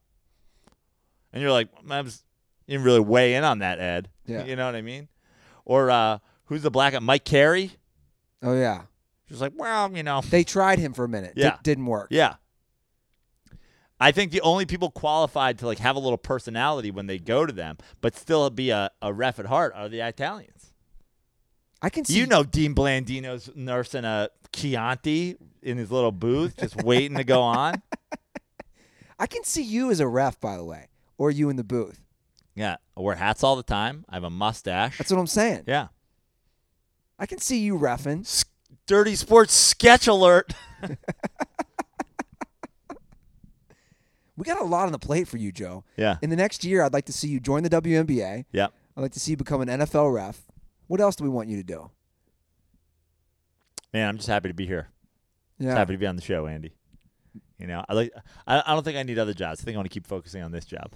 And you're like, I was, you didn't really weigh in on that, Ed. Yeah. You know what I mean? Or uh, who's the black guy? Mike Carey? Oh yeah. Just like, well, you know. They tried him for a minute. Yeah. Di- didn't work. Yeah. I think the only people qualified to like have a little personality when they go to them, but still be a, a ref at heart, are the Italians. I can see You know, Dean Blandino's nursing a Chianti in his little booth, just waiting to go on. I can see you as a ref, by the way, or you in the booth. Yeah, I wear hats all the time. I have a mustache. That's what I'm saying. yeah. I can see you refing. S- Dirty Sports sketch alert. We got a lot on the plate for you, Joe. Yeah. In the next year, I'd like to see you join the WNBA. Yeah. I'd like to see you become an NFL ref. What else do we want you to do? Man, I'm just happy to be here. Yeah. Just happy to be on the show, Andy. You know, I like. I, I don't think I need other jobs. I think I want to keep focusing on this job.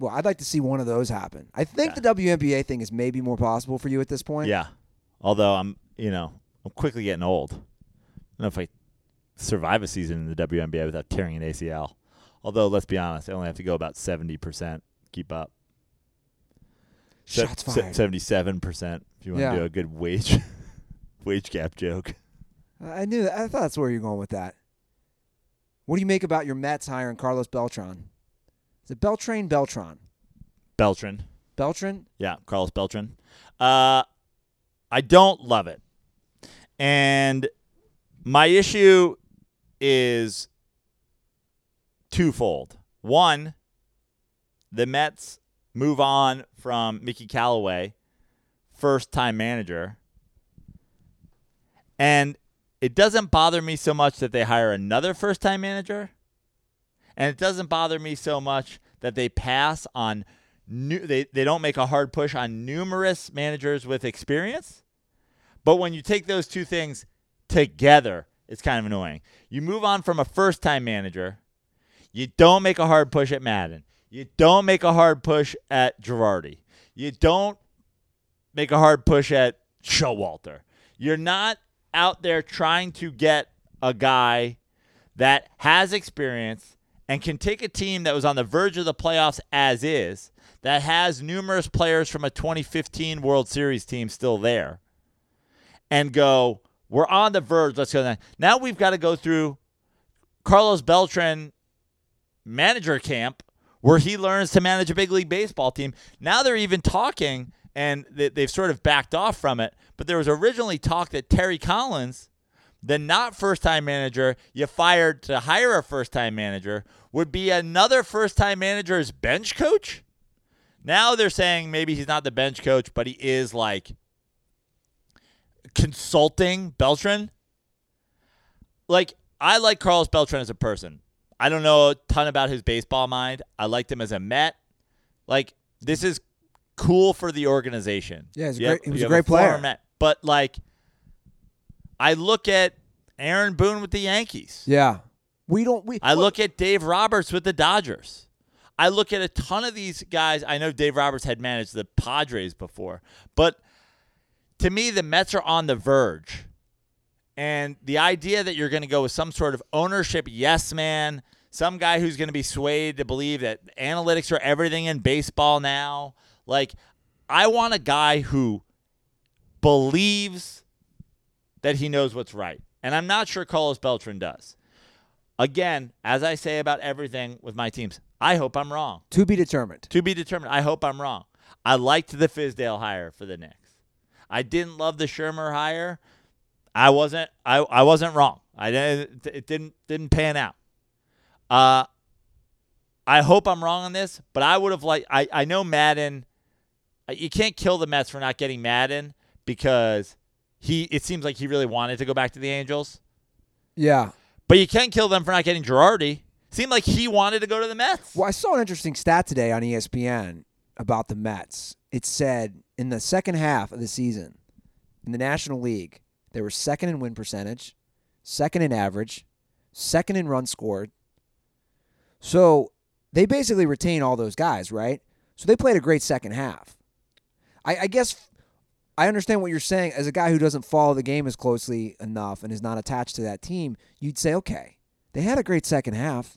Well, I'd like to see one of those happen. I think Yeah. the WNBA thing is maybe more possible for you at this point. Yeah. Although I'm, you know, I'm quickly getting old. I don't know if I survive a season in the WNBA without tearing an ACL. Although, let's be honest, I only have to go about 70%. Keep up. Shots fired. 77% if you want Yeah. to do a good wage wage gap joke. I knew that. I thought that's where you're going with that. What do you make about your Mets hiring Carlos Beltran? Is it Beltran? Beltran? Beltran. Beltran? Yeah, Carlos Beltran. Uh, I don't love it. And my issue is twofold. One, the Mets move on from Mickey Callaway, first time manager. And it doesn't bother me so much that they hire another first time manager. And it doesn't bother me so much that they pass on new they, they don't make a hard push on numerous managers with experience. But when you take those two things together, it's kind of annoying. You move on from a first time manager, you don't make a hard push at Madden. You don't make a hard push at Girardi. You don't make a hard push at Showalter. You're not out there trying to get a guy that has experience and can take a team that was on the verge of the playoffs as is, that has numerous players from a 2015 World Series team still there, and go, we're on the verge. Let's go. Now, now we've got to go through Carlos Beltran manager camp where he learns to manage a big league baseball team. Now they're even talking, and they, they've sort of backed off from it. But there was originally talk that Terry Collins, the not first time manager you fired to hire a first time manager, would be another first time manager's bench coach. Now they're saying maybe he's not the bench coach, but he is like consulting Beltran. Like, I like Carlos Beltran as a person. I don't know a ton about his baseball mind. I liked him as a Met. Like, this is cool for the organization. Yeah, he's a great- have- he was a great former player. Met. But, like, I look at Aaron Boone with the Yankees. Yeah. We don't. We. I look at Dave Roberts with the Dodgers. I look at a ton of these guys. I know Dave Roberts had managed the Padres before, but to me, the Mets are on the verge. And the idea that you're going to go with some sort of ownership yes man, some guy who's going to be swayed to believe that analytics are everything in baseball now. Like, I want a guy who believes that he knows what's right. And I'm not sure Carlos Beltran does. Again, as I say about everything with my teams, I hope I'm wrong. to be determined. To be determined. I hope I'm wrong. I liked the Fizdale hire for the Knicks. I didn't love the Shurmur hire. I wasn't. I, I wasn't wrong. I didn't. It didn't didn't pan out. Uh, I hope I'm wrong on this, but I would have liked. I I know Madden. uh, You can't kill the Mets for not getting Madden because he. It seems like he really wanted to go back to the Angels. Yeah. But you can't kill them for not getting Girardi. Seemed like he wanted to go to the Mets. Well, I saw an interesting stat today on ESPN about the Mets. It said in the second half of the season, in the National League, they were second in win percentage, second in average, second in run scored. So they basically retain all those guys, right? So they played a great second half. I, I guess I understand what you're saying. As a guy who doesn't follow the game as closely enough and is not attached to that team, you'd say, okay, they had a great second half.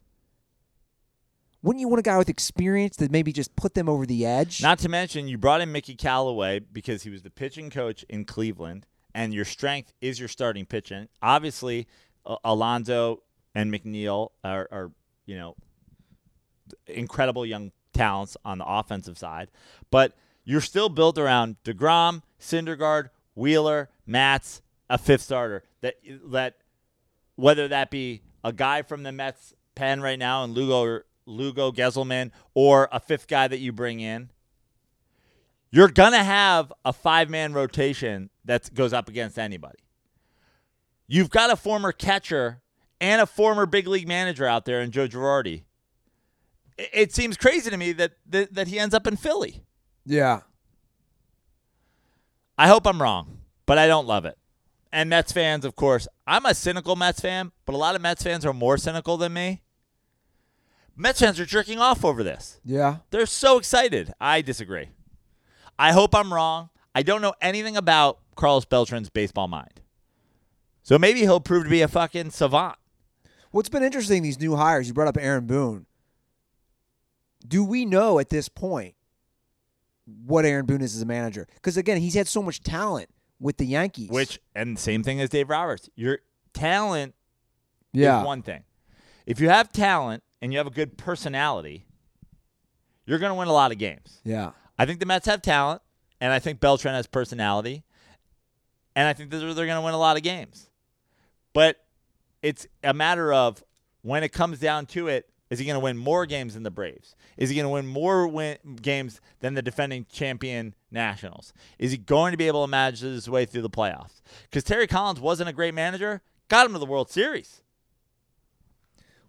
Wouldn't you want a guy with experience that maybe just put them over the edge? Not to mention, you brought in Mickey Callaway because he was the pitching coach in Cleveland, and your strength is your starting pitching. Obviously, uh, Alonso and McNeil are, are, you know, incredible young talents on the offensive side, but you're still built around Degrom, Syndergaard, Wheeler, Matz, a fifth starter. That that whether that be a guy from the Mets pen right now and Lugo Lugo Gsellman or a fifth guy that you bring in, you're gonna have a five man rotation that goes up against anybody. You've got a former catcher and a former big league manager out there in Joe Girardi. It, it seems crazy to me that, that that he ends up in Philly. yeah. I hope I'm wrong, but I don't love it. And Mets fans, of course, I'm a cynical Mets fan, but a lot of Mets fans are more cynical than me. Mets fans are jerking off over this. Yeah. They're so excited. I disagree. I hope I'm wrong. I don't know anything about Carlos Beltran's baseball mind. So maybe he'll prove to be a fucking savant. What's been interesting, these new hires, you brought up Aaron Boone. Do we know at this point what Aaron Boone is as a manager? Because again, he's had so much talent with the Yankees. Which and same thing as Dave Roberts. Your talent yeah. is one thing. If you have talent and you have a good personality, you're going to win a lot of games. Yeah. I think the Mets have talent, and I think Beltran has personality, and I think that they're, they're going to win a lot of games. But it's a matter of when it comes down to it, is he going to win more games than the Braves? Is he going to win more win- games than the defending champion Nationals? Is he going to be able to manage his way through the playoffs? Because Terry Collins wasn't a great manager, got him to the World Series.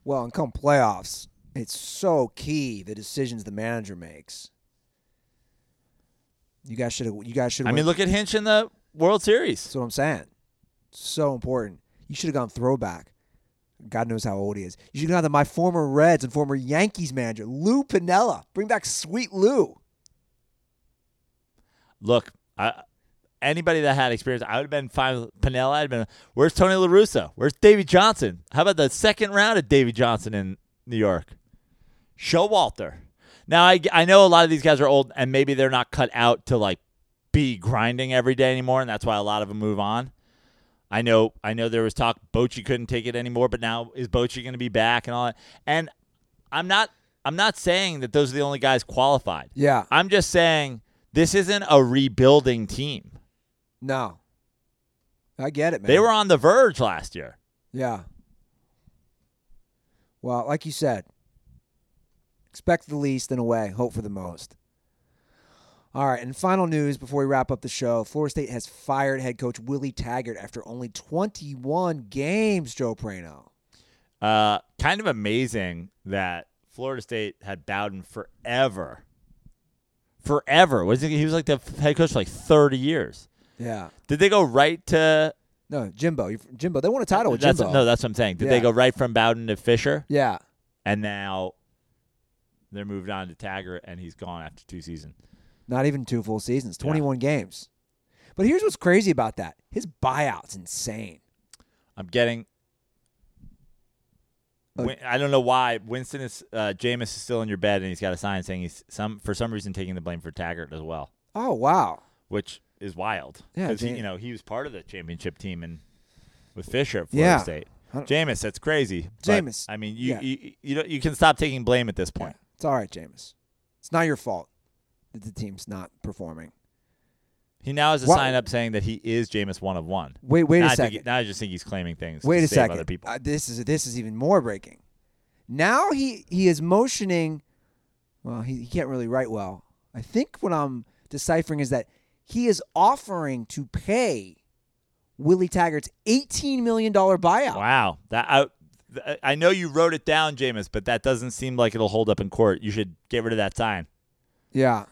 Well, and come playoffs, it's so key the decisions the manager makes. You guys should have. You guys should. I mean, look at Hinch in the World Series. That's what I'm saying. So important. You should have gone throwback. God knows how old he is. You should have gone to my former Reds and former Yankees manager, Lou Piniella. Bring back Sweet Lou. Look, I, anybody that had experience, I would have been fine with Piniella. I'd been, where's Tony La Russa? Where's Davey Johnson? How about the second round of Davey Johnson in New York. Showalter. Now I, I know a lot of these guys are old and maybe they're not cut out to like be grinding every day anymore, and that's why a lot of them move on. I know I know there was talk Bochy couldn't take it anymore, but now is Bochy going to be back and all that? And I'm not I'm not saying that those are the only guys qualified. Yeah. I'm just saying this isn't a rebuilding team. No. I get it, man. They were on the verge last year. Yeah. Well, like you said, expect the least in a way, hope for the most. All right, and final news before we wrap up the show Florida State has fired head coach Willie Taggart after only 21 games, Joe Prano. Uh, kind of amazing that Florida State had Bowden forever. Forever. Was he, he was like the head coach for like 30 years. Yeah. Did they go right to No, Jimbo. Jimbo. They won a title with that's, Jimbo. No, that's what I'm saying. Did they go right from Bowden to Fisher? yeah. And now they're moved on to Taggart and he's gone after two seasons. Not even two full seasons, 21 games. But here's what's crazy about that his buyout's insane. I'm getting. I don't know why Winston is uh, Jameis is still in your bed and he's got a sign saying he's some for some reason taking the blame for Taggart as well, Oh, wow. which is wild. Yeah, because Jam- you know he was part of the championship team and with Fisher at Florida Yeah. State. Jameis, that's crazy. Jameis, I mean, you yeah. you you, don't, you can stop taking blame at this point. It's all right, Jameis. It's not your fault that the team's not performing. He now has a Wha- sign up saying that he is Jameis one of one. Wait, wait now a I second. he- now I just think he's claiming things. Wait to a second. Other people. Uh, this is this is even more breaking. Now he he is motioning. Well, he, he can't really write well. I think what I'm deciphering is that he is offering to pay Willie Taggart's 18 million dollar buyout. Wow, that I, I know you wrote it down, Jameis, but that doesn't seem like it'll hold up in court. You should get rid of that sign. Yeah,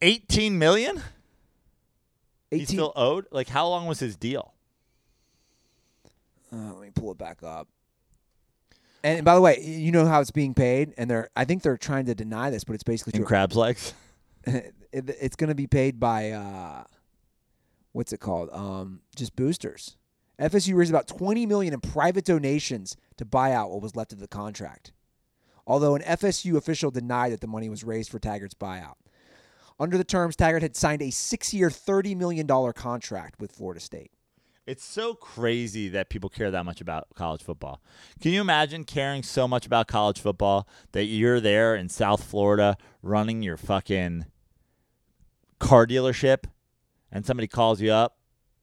Eighteen million? He's 18. still owed. Like, how long was his deal? Uh, let me pull it back up. And by the way, you know how it's being paid, and they're I think they're trying to deny this, but it's basically In crab's legs. it, it's going to be paid by uh, what's it called? Um, just boosters. FSU raised about 20 million in private donations to buy out what was left of the contract. Although an FSU official denied that the money was raised for Taggart's buyout. Under the terms, Taggart had signed a six-year, $30 million contract with Florida State. It's so crazy that people care that much about college football. Can you imagine caring so much about college football that you're there in South Florida running your fucking car dealership and somebody calls you up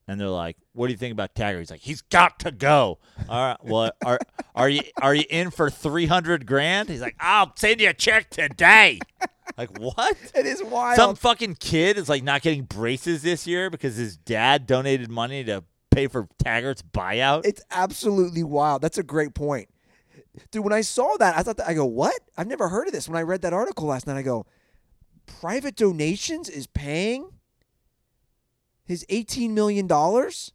and they're like, "What do you think about Taggart?" He's like, "He's got to go." All right, well, are are you are you in for 300 grand? He's like, "I'll send you a check today." like, what? It is wild. Some fucking kid is like not getting braces this year because his dad donated money to pay for Taggart's buyout. It's absolutely wild. That's a great point. Dude, when I saw that, I thought that I go, "What? I've never heard of this." When I read that article last night, I go, "Private donations is paying his 18 million dollars?"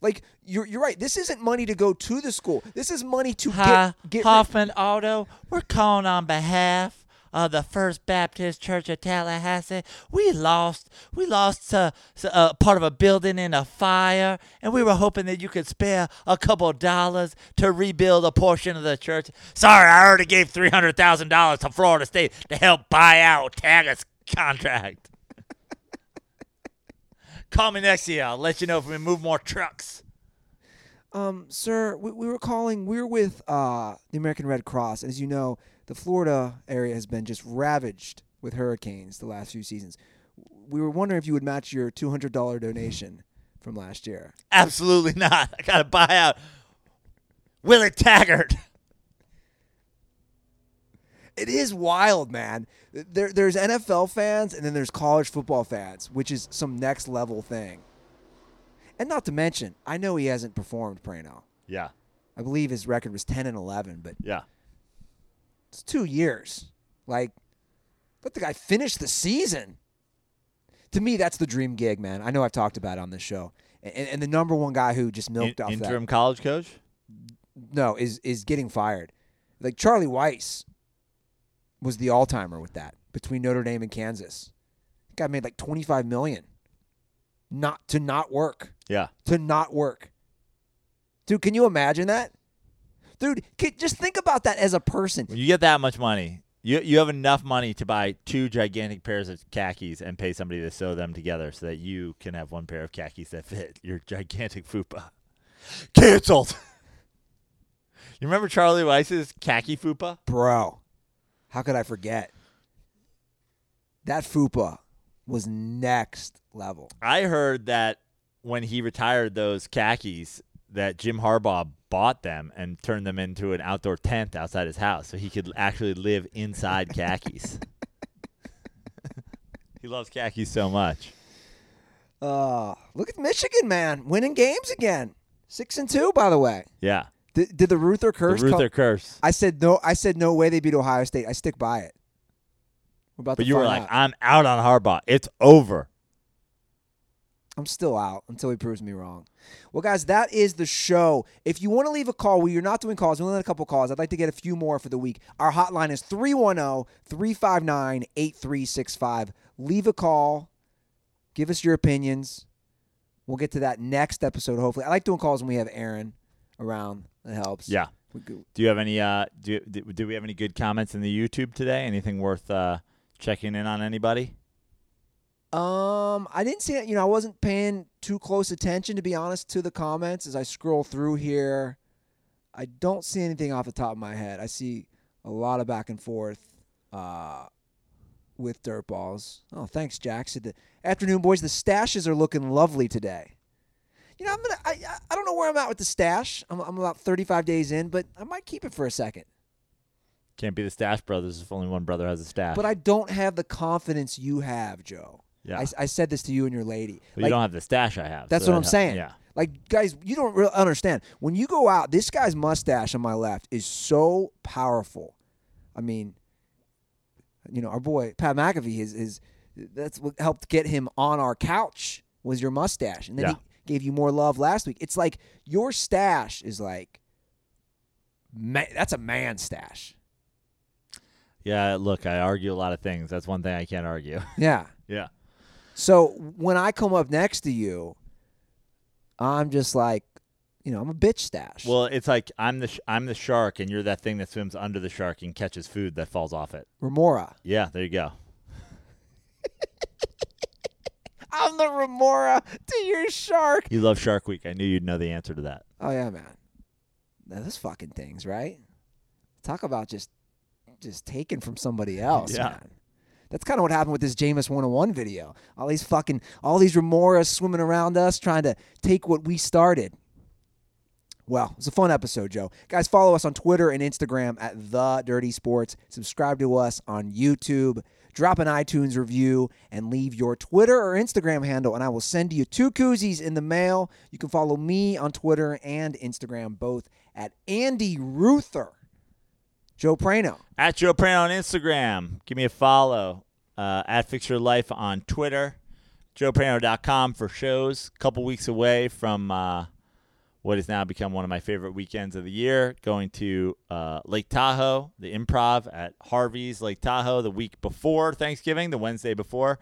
Like you're you're right. This isn't money to go to the school. This is money to get get Hoffman Auto. We're calling on behalf of the First Baptist Church of Tallahassee. We lost, we lost uh, s- uh, part of a building in a fire, and we were hoping that you could spare a couple dollars to rebuild a portion of the church. Sorry, I already gave three hundred thousand dollars to Florida State to help buy out Taggart's contract. Call me next year. I'll let you know if we move more trucks. Um, sir, we, we were calling. We're with uh, the American Red Cross. As you know, the Florida area has been just ravaged with hurricanes the last few seasons. We were wondering if you would match your two hundred dollar donation from last year. Absolutely not. I got to buy out Willie Taggart. It is wild, man. There, there's NFL fans and then there's college football fans, which is some next level thing. And not to mention, I know he hasn't performed Prano. Yeah, I believe his record was ten and eleven, but yeah. It's two years. Like, let the guy finish the season. To me, that's the dream gig, man. I know I've talked about it on this show. And, and the number one guy who just milked In- off interim college coach. no, is is getting fired. Like Charlie Weis was the all timer with that between Notre Dame and Kansas. Guy made like twenty five million. Not to not work. Yeah, To not work. Dude, can you imagine that? Dude. Kid, just think about that as a person. When you get that much money, you you have enough money to buy two gigantic pairs of khakis and pay somebody to sew them together so that you can have one pair of khakis that fit your gigantic fupa. Cancelled. you remember Charlie Weis's khaki fupa? Bro, how could I forget? That fupa was next level. I heard that when he retired those khakis, that Jim Harbaugh bought them and turned them into an outdoor tent outside his house, so he could actually live inside khakis. he loves khakis so much. Uh, look at Michigan, man, winning games again. Six and two, by the way. Yeah, Did, did the Ruther curse? the Ruther curse. I said no. I said no way they beat Ohio State. I stick by it. We're about But you were like, out. I'm out on Harbaugh. It's over. I'm still out until he proves me wrong. Well, guys, that is the show. If you want to leave a call, we are not doing calls. We only had a couple calls. I'd like to get a few more for the week. Our hotline is 310 359 8365. Leave a call. Give us your opinions. We'll get to that next episode, hopefully. I like doing calls when we have Aaron around. That helps. Yeah. Do you have any? Uh, do, do we have any good comments in the YouTube today? Anything worth uh, checking in on? Anybody? Um, I didn't see it. You know, I wasn't paying too close attention to be honest to the comments as I scroll through here. I don't see anything off the top of my head. I see a lot of back and forth uh, with dirt balls. Oh, thanks, Jack. Said the afternoon, boys. The stashes are looking lovely today. You know, I'm gonna. I I- don't know where I'm at with the stash. I'm I'm about 35 days in, but I might keep it for a second. Can't be the Stash Brothers if only one brother has a stash. But I don't have the confidence you have, Joe. Yeah, I, I said this to you and your lady. but Like, you don't have the stash I have. That's so what that I'm saying. Yeah, Like, guys, you don't really understand. When you go out, this guy's mustache on my left is so powerful. I mean, you know, our boy Pat McAfee is is that's what helped get him on our couch was your mustache, and then Yeah. he gave you more love last week. It's like your stash is like, man, that's a man stash. yeah. Look, I argue a lot of things. That's one thing I can't argue. Yeah. yeah, So when I come up next to you, I'm just like, you know, I'm a bitch stash. Well, it's like I'm the sh- I'm the shark, and you're that thing that swims under the shark and catches food that falls off it. Remora. Yeah, there you go. I'm the remora to your shark. You love Shark Week. I knew you'd know the answer to that. Oh yeah, man. Now, those fucking things, right? Talk about just just taken from somebody else, Yeah. man. That's kind of what happened with this Jameis 101 video. All these fucking all these remoras swimming around us trying to take what we started. Well, it's a fun episode, Joe. Guys, follow us on Twitter and Instagram at The Dirty Sports. Subscribe to us on YouTube. Drop an iTunes review and leave your Twitter or Instagram handle, and I will send you two koozies in the mail. You can follow me on Twitter and Instagram, both at Andy Ruther. Joe Prano. At Joe Prano on Instagram. Give me a follow. Uh, at Fix Your Life on Twitter. JoePrano.com for shows. A couple weeks away from uh, what has now become one of my favorite weekends of the year. Going to uh, Lake Tahoe, the improv at Harvey's Lake Tahoe the week before Thanksgiving, the Wednesday before.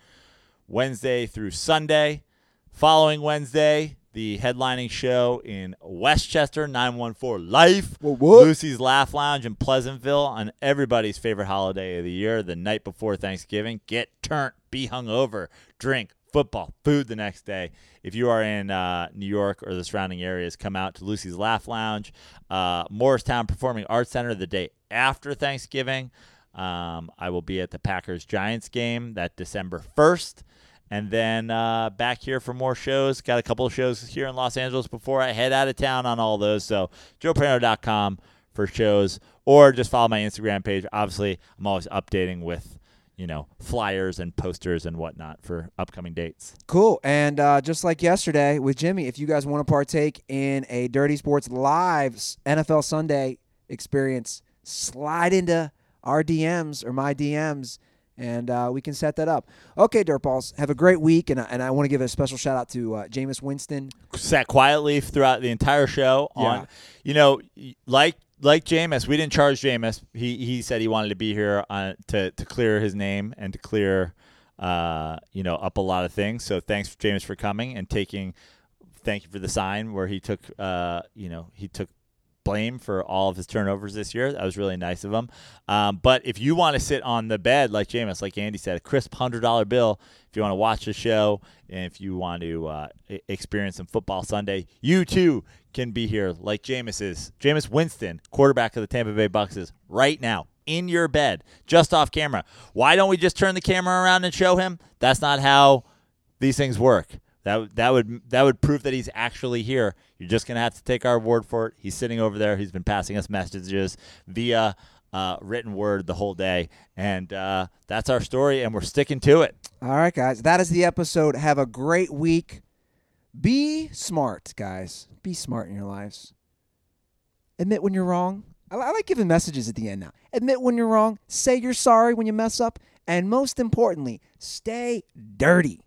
Wednesday through Sunday. Following Wednesday, the headlining show in Westchester, 914 Life. What, what? Lucy's Laugh Lounge in Pleasantville on everybody's favorite holiday of the year, the night before Thanksgiving. Get turnt, be hungover, drink, football, food the next day. If you are in uh, New York or the surrounding areas, come out to Lucy's Laugh Lounge. Uh, Morristown Performing Arts Center the day after Thanksgiving. Um, I will be at the Packers Giants game that December 1st. And then uh, back here for more shows. Got a couple of shows here in Los Angeles before I head out of town on all those. So joeprano.com for shows or just follow my Instagram page. Obviously, I'm always updating with, you know, flyers and posters and whatnot for upcoming dates. Cool. And uh, just like yesterday with Jimmy, if you guys want to partake in a Dirty Sports Live NFL Sunday experience, slide into our DMs or my DMs and uh, we can set that up. Okay, Dirtballs, have a great week. And, I- and I want to give a special shout out to uh, Jameis Winston. Sat quietly throughout the entire show on, Yeah. you know, like like Jameis, we didn't charge Jameis. He he said he wanted to be here on, to to clear his name and to clear, uh, you know, up a lot of things. So thanks, Jameis, for coming and taking. Thank you for the sign where he took, uh, you know, he took blame for all of his turnovers this year. That was really nice of him. Um, but if you want to sit on the bed like Jameis, like Andy said, a crisp hundred dollar bill. If you want to watch the show and if you want to uh, experience some football Sunday, you too can be here like Jameis is. Jameis Winston, quarterback of the Tampa Bay Bucks, is right now in your bed, just off camera. Why don't we just turn the camera around and show him? That's not how these things work. That that would that would prove that he's actually here. You're just gonna have to take our word for it. He's sitting over there. He's been passing us messages via uh, written word the whole day, and uh, that's our story, and we're sticking to it. All right, guys, that is the episode. Have a great week. Be smart, guys. Be smart in your lives. Admit when you're wrong. I, I like giving messages at the end now. Admit when you're wrong. Say you're sorry when you mess up, and most importantly, stay dirty.